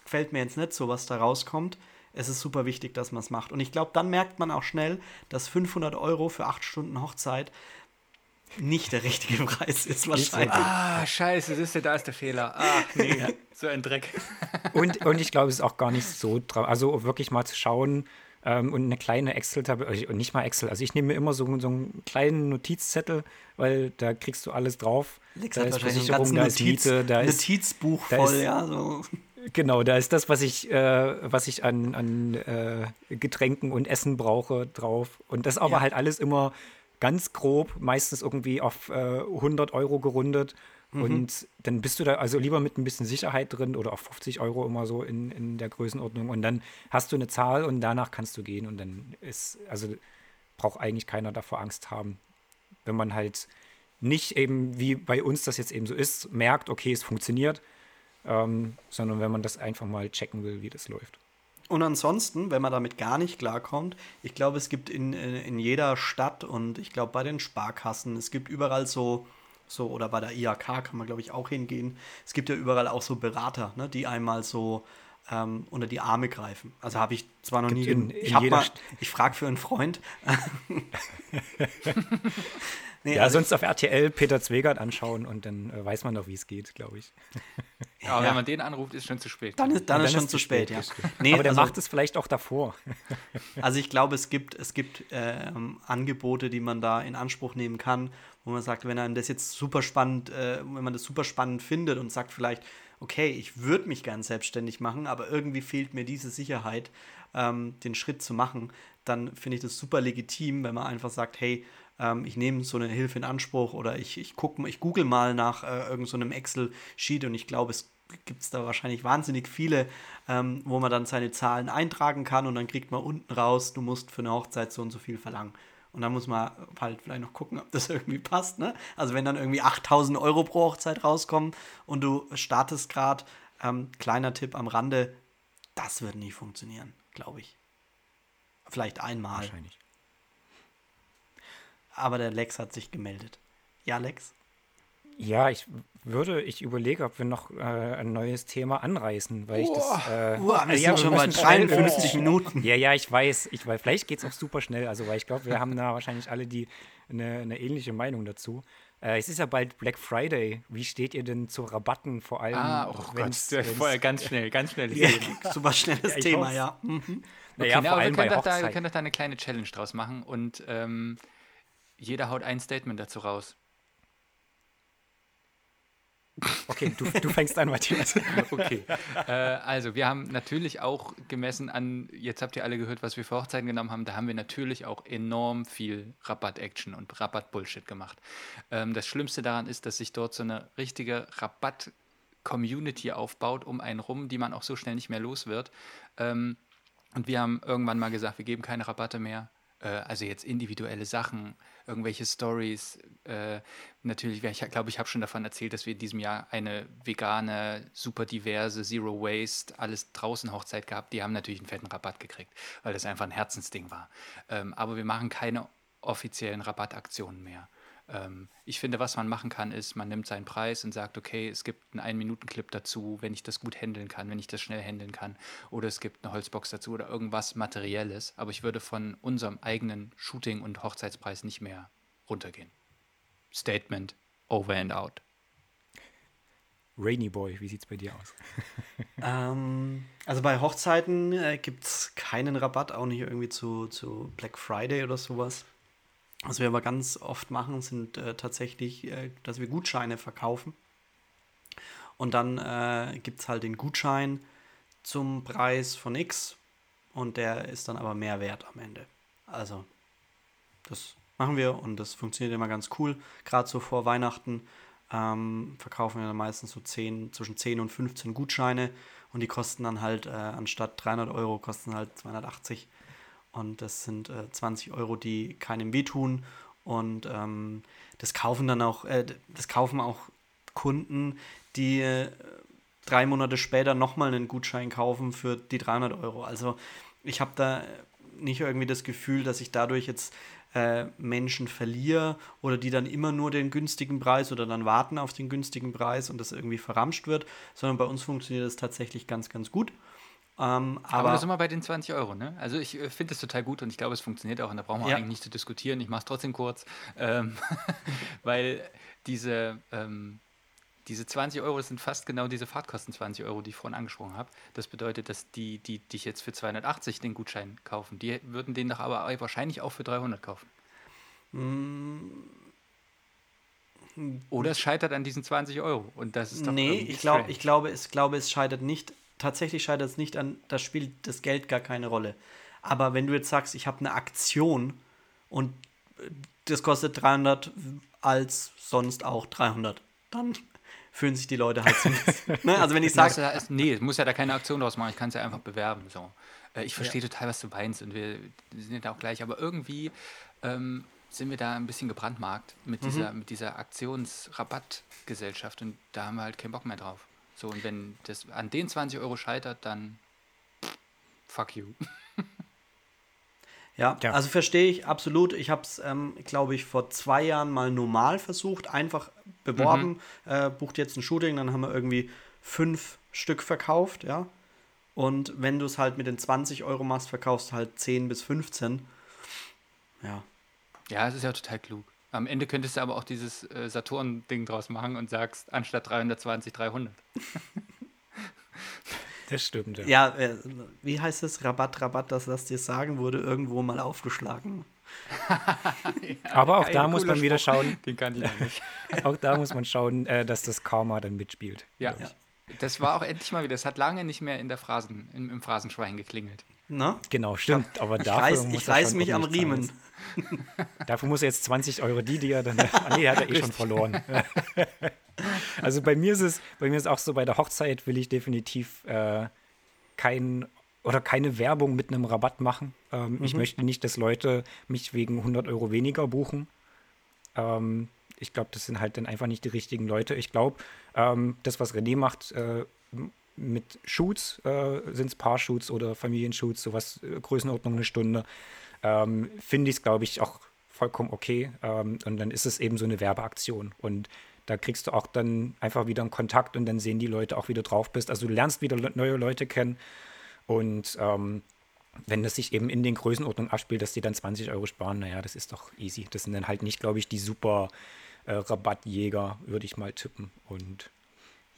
gefällt mir jetzt nicht so, was da rauskommt. Es ist super wichtig, dass man es macht. Und ich glaube, dann merkt man auch schnell, dass 500 Euro für acht Stunden Hochzeit nicht der richtige Preis ist wahrscheinlich. Ah, scheiße, das ist ja, da ist der Fehler. Ah, nee, so ein Dreck. Und, [laughs] und ich glaube, es ist auch gar nicht so, dra- also wirklich mal zu schauen ähm, und eine kleine Excel-Tabelle, und nicht mal Excel, also ich nehme mir immer so, so einen kleinen Notizzettel, weil da kriegst du alles drauf. Lex da hat ist Versicherung, da ist Notiz, Miete, da ist, Notizbuch da voll, ist- ja. So. genau, da ist das, was ich, äh, was ich an, an äh, Getränken und Essen brauche, drauf. Und das aber Ja. halt alles immer ganz grob, meistens irgendwie auf äh, 100 Euro gerundet. Mhm. Und dann bist du da also lieber mit ein bisschen Sicherheit drin oder auf 50 Euro immer so in, in der Größenordnung. Und dann hast du eine Zahl und danach kannst du gehen. Und dann ist, also braucht eigentlich keiner davor Angst haben. Wenn man halt nicht eben, wie bei uns das jetzt eben so ist, merkt, okay, es funktioniert, ähm, sondern wenn man das einfach mal checken will, wie das läuft. Und ansonsten, wenn man damit gar nicht klarkommt, ich glaube, es gibt in, in, in jeder Stadt und ich glaube bei den Sparkassen, es gibt überall so, so oder bei der IHK kann man, glaube ich, auch hingehen. Es gibt ja überall auch so Berater, ne, die einmal so ähm, unter die Arme greifen. Also habe ich zwar noch nie. Gibt in- gen- in ich ich frage für einen Freund. [laughs] [laughs] nee, Ja, also, sonst auf RTL Peter Zwegert anschauen und dann äh, weiß man doch, wie es geht, glaube ich. [laughs] Aber Ja. wenn man den anruft, ist schon zu spät. dann ist, dann Und ist schon zu spät, ja. Nee, Aber der also- macht es vielleicht auch davor. [laughs] Also ich glaube, es gibt, es gibt ähm, Angebote, die man da in Anspruch nehmen kann, wo man sagt, wenn einem das jetzt super spannend, äh, wenn man das super spannend findet und sagt vielleicht, okay, ich würde mich gern selbstständig machen, aber irgendwie fehlt mir diese Sicherheit, ähm, den Schritt zu machen, dann finde ich das super legitim, wenn man einfach sagt, hey, ähm, ich nehme so eine Hilfe in Anspruch oder ich, ich gucke, ich google mal nach äh, irgendeinem so Excel-Sheet und ich glaube, es gibt es da wahrscheinlich wahnsinnig viele, ähm, wo man dann seine Zahlen eintragen kann und dann kriegt man unten raus, du musst für eine Hochzeit so und so viel verlangen. Und dann muss man halt vielleicht noch gucken, ob das [laughs] irgendwie passt. Ne? Also wenn dann irgendwie 8000 Euro pro Hochzeit rauskommen und du startest gerade, ähm, kleiner Tipp am Rande, das wird nie funktionieren, glaube ich. Vielleicht einmal. Wahrscheinlich. Aber der Lex hat sich gemeldet. Ja, Lex? Ja, ich würde, ich überlege, ob wir noch äh, ein neues Thema anreißen, weil ich das. Äh, Uah, wir ja, sind schon müssen bei schnell- 53 Minuten. Ja, ja, ich weiß, ich weiß. Vielleicht geht es auch super schnell, also weil ich glaube, wir haben da wahrscheinlich alle die eine, eine ähnliche Meinung dazu. Äh, es ist ja bald Black Friday. Wie steht ihr denn zu Rabatten vor allem? Ah, oh wenn's- Gott, wenn's- vorher ganz schnell, ganz schnell. Ja, [laughs] super schnelles Ja, Thema, ja. Mhm. Naja, Okay, vor na, aber wir allem bei können, doch da, wir können doch da eine kleine Challenge draus machen und ähm, jeder haut ein Statement dazu raus. Okay, du, du fängst an, Matthias. [laughs] Okay. äh, also, wir haben natürlich auch gemessen an, jetzt habt ihr alle gehört, was wir für Hochzeiten genommen haben, da haben wir natürlich auch enorm viel Rabatt-Action und Rabatt-Bullshit gemacht. Ähm, das Schlimmste daran ist, dass sich dort so eine richtige Rabatt-Community aufbaut um einen rum, die man auch so schnell nicht mehr los wird. Ähm, und wir haben irgendwann mal gesagt, wir geben keine Rabatte mehr. Äh, also jetzt individuelle Sachen, irgendwelche Stories. Äh, natürlich, ich glaube, ich habe schon davon erzählt, dass wir in diesem Jahr eine vegane, super diverse, Zero Waste, alles draußen Hochzeit gehabt. Die haben natürlich einen fetten Rabatt gekriegt, weil das einfach ein Herzensding war. Ähm, aber wir machen keine offiziellen Rabattaktionen mehr. Ähm, ich finde, was man machen kann, ist, man nimmt seinen Preis und sagt, okay, es gibt einen Ein-Minuten-Clip dazu, wenn ich das gut handeln kann, wenn ich das schnell handeln kann. Oder es gibt eine Holzbox dazu oder irgendwas Materielles. Aber ich würde von unserem eigenen Shooting- und Hochzeitspreis nicht mehr runtergehen. Statement, over and out. Rainy Boy, wie sieht's bei dir aus? [laughs] Ähm, also bei Hochzeiten äh, gibt es keinen Rabatt, auch nicht irgendwie zu, zu Black Friday oder sowas. Was wir aber ganz oft machen, sind äh, tatsächlich, äh, dass wir Gutscheine verkaufen. Und dann äh, gibt es halt den Gutschein zum Preis von X und der ist dann aber mehr wert am Ende. Also, das machen wir und das funktioniert immer ganz cool. Gerade so vor Weihnachten ähm, verkaufen wir dann meistens so 10, zwischen 10 und 15 Gutscheine und die kosten dann halt äh, anstatt 300 Euro kosten halt 280 und das sind äh, 20 Euro, die keinem wehtun und ähm, das kaufen dann auch, äh, das kaufen auch Kunden, die äh, drei Monate später nochmal einen Gutschein kaufen für die 300 Euro. Also ich habe da nicht irgendwie das Gefühl, dass ich dadurch jetzt äh, Menschen verliere oder die dann immer nur den günstigen Preis oder dann warten auf den günstigen Preis und das irgendwie verramscht wird, sondern bei uns funktioniert das tatsächlich ganz, ganz gut. Ähm, Aber, aber da sind wir bei den 20 Euro, ne? Also ich äh, finde das total gut und ich glaube, es funktioniert auch und da brauchen wir Ja. eigentlich nicht zu diskutieren. Ich mache es trotzdem kurz, ähm, [laughs] weil diese, ähm, diese 20 Euro sind fast genau diese Fahrtkosten 20 Euro, die ich vorhin angesprochen habe. Das bedeutet, dass die, die dich jetzt für 280 den Gutschein kaufen, die würden den doch aber wahrscheinlich auch für 300 kaufen. Oder es scheitert an diesen 20 Euro und das ist doch nee, ich, glaub, ich, glaube, ich glaube, es scheitert nicht, tatsächlich scheitert es nicht an, das spielt das Geld gar keine Rolle. Aber wenn du jetzt sagst, ich habe eine Aktion und äh, das kostet 300 als sonst auch 300, dann [laughs] fühlen sich die Leute halt so. [laughs] ne? Also wenn ich sage, ja, es- nee, es muss ja da keine Aktion draus machen. Ich kann es ja einfach bewerben. So. Äh, ich verstehe total, was du meinst und wir sind ja da auch gleich. Aber irgendwie ähm, sind wir da ein bisschen gebrandmarkt mit dieser, mit dieser Aktionsrabattgesellschaft und da haben wir halt keinen Bock mehr drauf. So, und wenn das an den 20 Euro scheitert, dann fuck you. Ja, Ja. also verstehe ich absolut. Ich habe es, ähm, glaube ich, vor zwei Jahren mal normal versucht, einfach beworben, äh, bucht jetzt ein Shooting, dann haben wir irgendwie fünf Stück verkauft, ja. Und wenn du es halt mit den 20 Euro machst, verkaufst du halt 10 bis 15. Ja. Ja, es ist ja total klug. Am Ende könntest du aber auch dieses äh, Saturn-Ding draus machen und sagst, anstatt 320, 300. [laughs] Das stimmt, ja. Ja, äh, wie heißt es? Rabatt, Rabatt, dass das dir sagen wurde, irgendwo mal aufgeschlagen. [laughs] Aber auch da muss man wieder Spruch. schauen, Den kann ich noch nicht. [laughs] auch da muss man schauen, äh, dass das Karma dann mitspielt. Ja. ich. Das war auch endlich mal wieder. Das hat lange nicht mehr in der Phrasen, im, im Phrasenschwein geklingelt. Ne? Genau, stimmt. Aber Ich dafür reiß, muss ich reiß mich am. Riemen. [laughs] Dafür muss er jetzt 20 Euro die, die er dann. Ah, nee, hat er eh schon verloren. [laughs] also bei mir ist es, bei mir ist auch so, bei der Hochzeit will ich definitiv äh, kein oder keine Werbung mit einem Rabatt machen. Ähm, Ich möchte nicht, dass Leute mich wegen 100 Euro weniger buchen. Ähm, ich glaube, das sind halt dann einfach nicht die richtigen Leute. Ich glaube, ähm, das, was René macht, äh, mit Shoots, äh, sind es Paar-Shoots oder Familienshoots, sowas, äh, Größenordnung eine Stunde, ähm, finde ich es, glaube ich, auch vollkommen okay. Ähm, und dann ist es eben so eine Werbeaktion. Und da kriegst du auch dann einfach wieder einen Kontakt und dann sehen die Leute auch, wie du drauf bist. Also du lernst wieder le- neue Leute kennen. Und ähm, wenn das sich eben in den Größenordnungen abspielt, dass die dann 20 Euro sparen, naja, das ist doch easy. Das sind dann halt nicht, glaube ich, die super äh, Rabattjäger, würde ich mal tippen. Und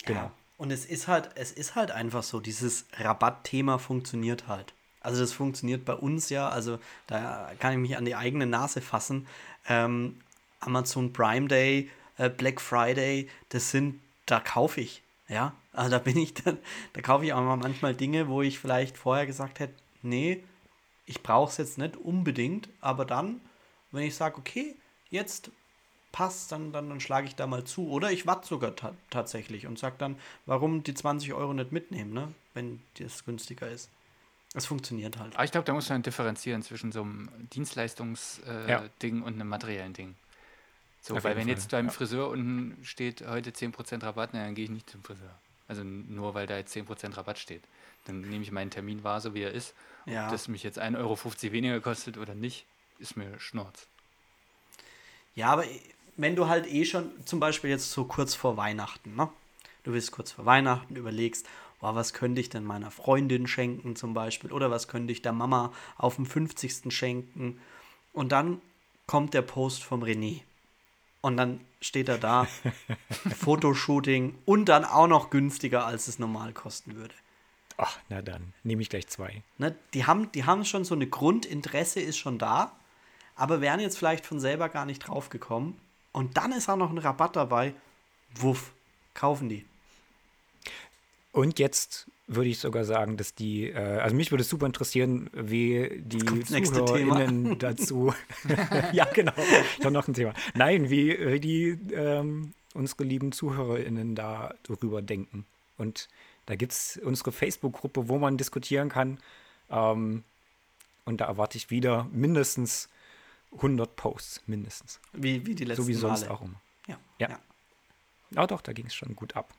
genau. Ja. Und es ist halt, es ist halt einfach so, dieses Rabattthema funktioniert halt. Also das funktioniert bei uns ja, also da kann ich mich an die eigene Nase fassen. Ähm, Amazon Prime Day, äh, Black Friday, das sind, da kaufe ich. Ja, also da bin ich dann, da kaufe ich auch mal manchmal Dinge, wo ich vielleicht vorher gesagt hätte, nee, ich brauche es jetzt nicht unbedingt, aber dann, wenn ich sage, okay, jetzt passt, dann, dann, dann schlage ich da mal zu. Oder ich warte sogar ta tatsächlich und sage dann, warum die 20 Euro nicht mitnehmen, ne? wenn das günstiger ist. Es funktioniert halt. Aber ich glaube, da muss man differenzieren zwischen so einem Dienstleistungsding äh, Ja. Und einem materiellen Ding. So, Auf weil wenn Fall, jetzt beim ja. Friseur unten steht heute 10% Rabatt, na, dann gehe ich nicht zum Friseur. Also nur weil da jetzt 10% Rabatt steht. Dann nehme ich meinen Termin wahr, so wie er ist. Ja. Ob das mich jetzt 1,50 Euro weniger kostet oder nicht, ist mir Schnurz. Ja, aber wenn du halt eh schon, zum Beispiel jetzt so kurz vor Weihnachten, ne? Du bist kurz vor Weihnachten, überlegst, boah, was könnte ich denn meiner Freundin schenken zum Beispiel oder was könnte ich der Mama auf dem 50. schenken und dann kommt der Post vom René und dann steht er da, [laughs] Fotoshooting und dann auch noch günstiger, als es normal kosten würde. Ach, na dann, nehme ich gleich zwei. Ne, die, haben, die haben schon so eine Grundinteresse, ist schon da, aber wären jetzt vielleicht von selber gar nicht drauf gekommen. Und dann ist auch noch ein Rabatt dabei. Wuff, kaufen die. Und jetzt würde ich sogar sagen, dass die, äh, also mich würde es super interessieren, wie die ZuhörerInnen [laughs] dazu, [laughs] ja genau, ich habe noch ein Thema. Nein, wie, wie die, ähm, unsere lieben ZuhörerInnen da darüber denken. Und da gibt es unsere Facebook-Gruppe, wo man diskutieren kann. Ähm, und da erwarte ich wieder mindestens 100 Posts, mindestens. Wie, wie die letzten so wie sonst Male. auch immer. Ja. Ja. ja. Ah doch, da ging es schon gut ab.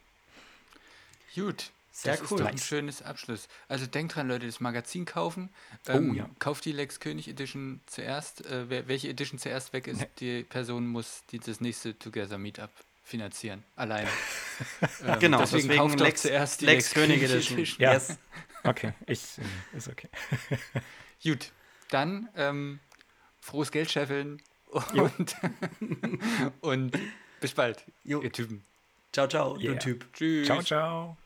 Gut. Sehr das cool. ist doch ein schönes Abschluss. Also denkt dran, Leute, das Magazin kaufen. Oh, Ähm, ja. Kauft die Lex König Edition zuerst. Äh, welche Edition zuerst weg ist, die Person muss die, das nächste Together Meetup finanzieren. Alleine. [laughs] ähm, Genau, deswegen, deswegen kauft Lex- zuerst die Lex König Edition. Ja. Yes. Okay, ich, äh, ist okay. Gut, dann ähm, frohes Geld scheffeln [laughs] und, [laughs] und bis bald, Jo. ihr Typen. Ciao, ciao, Yeah. du Typ. Tschüss. Ciao, ciao.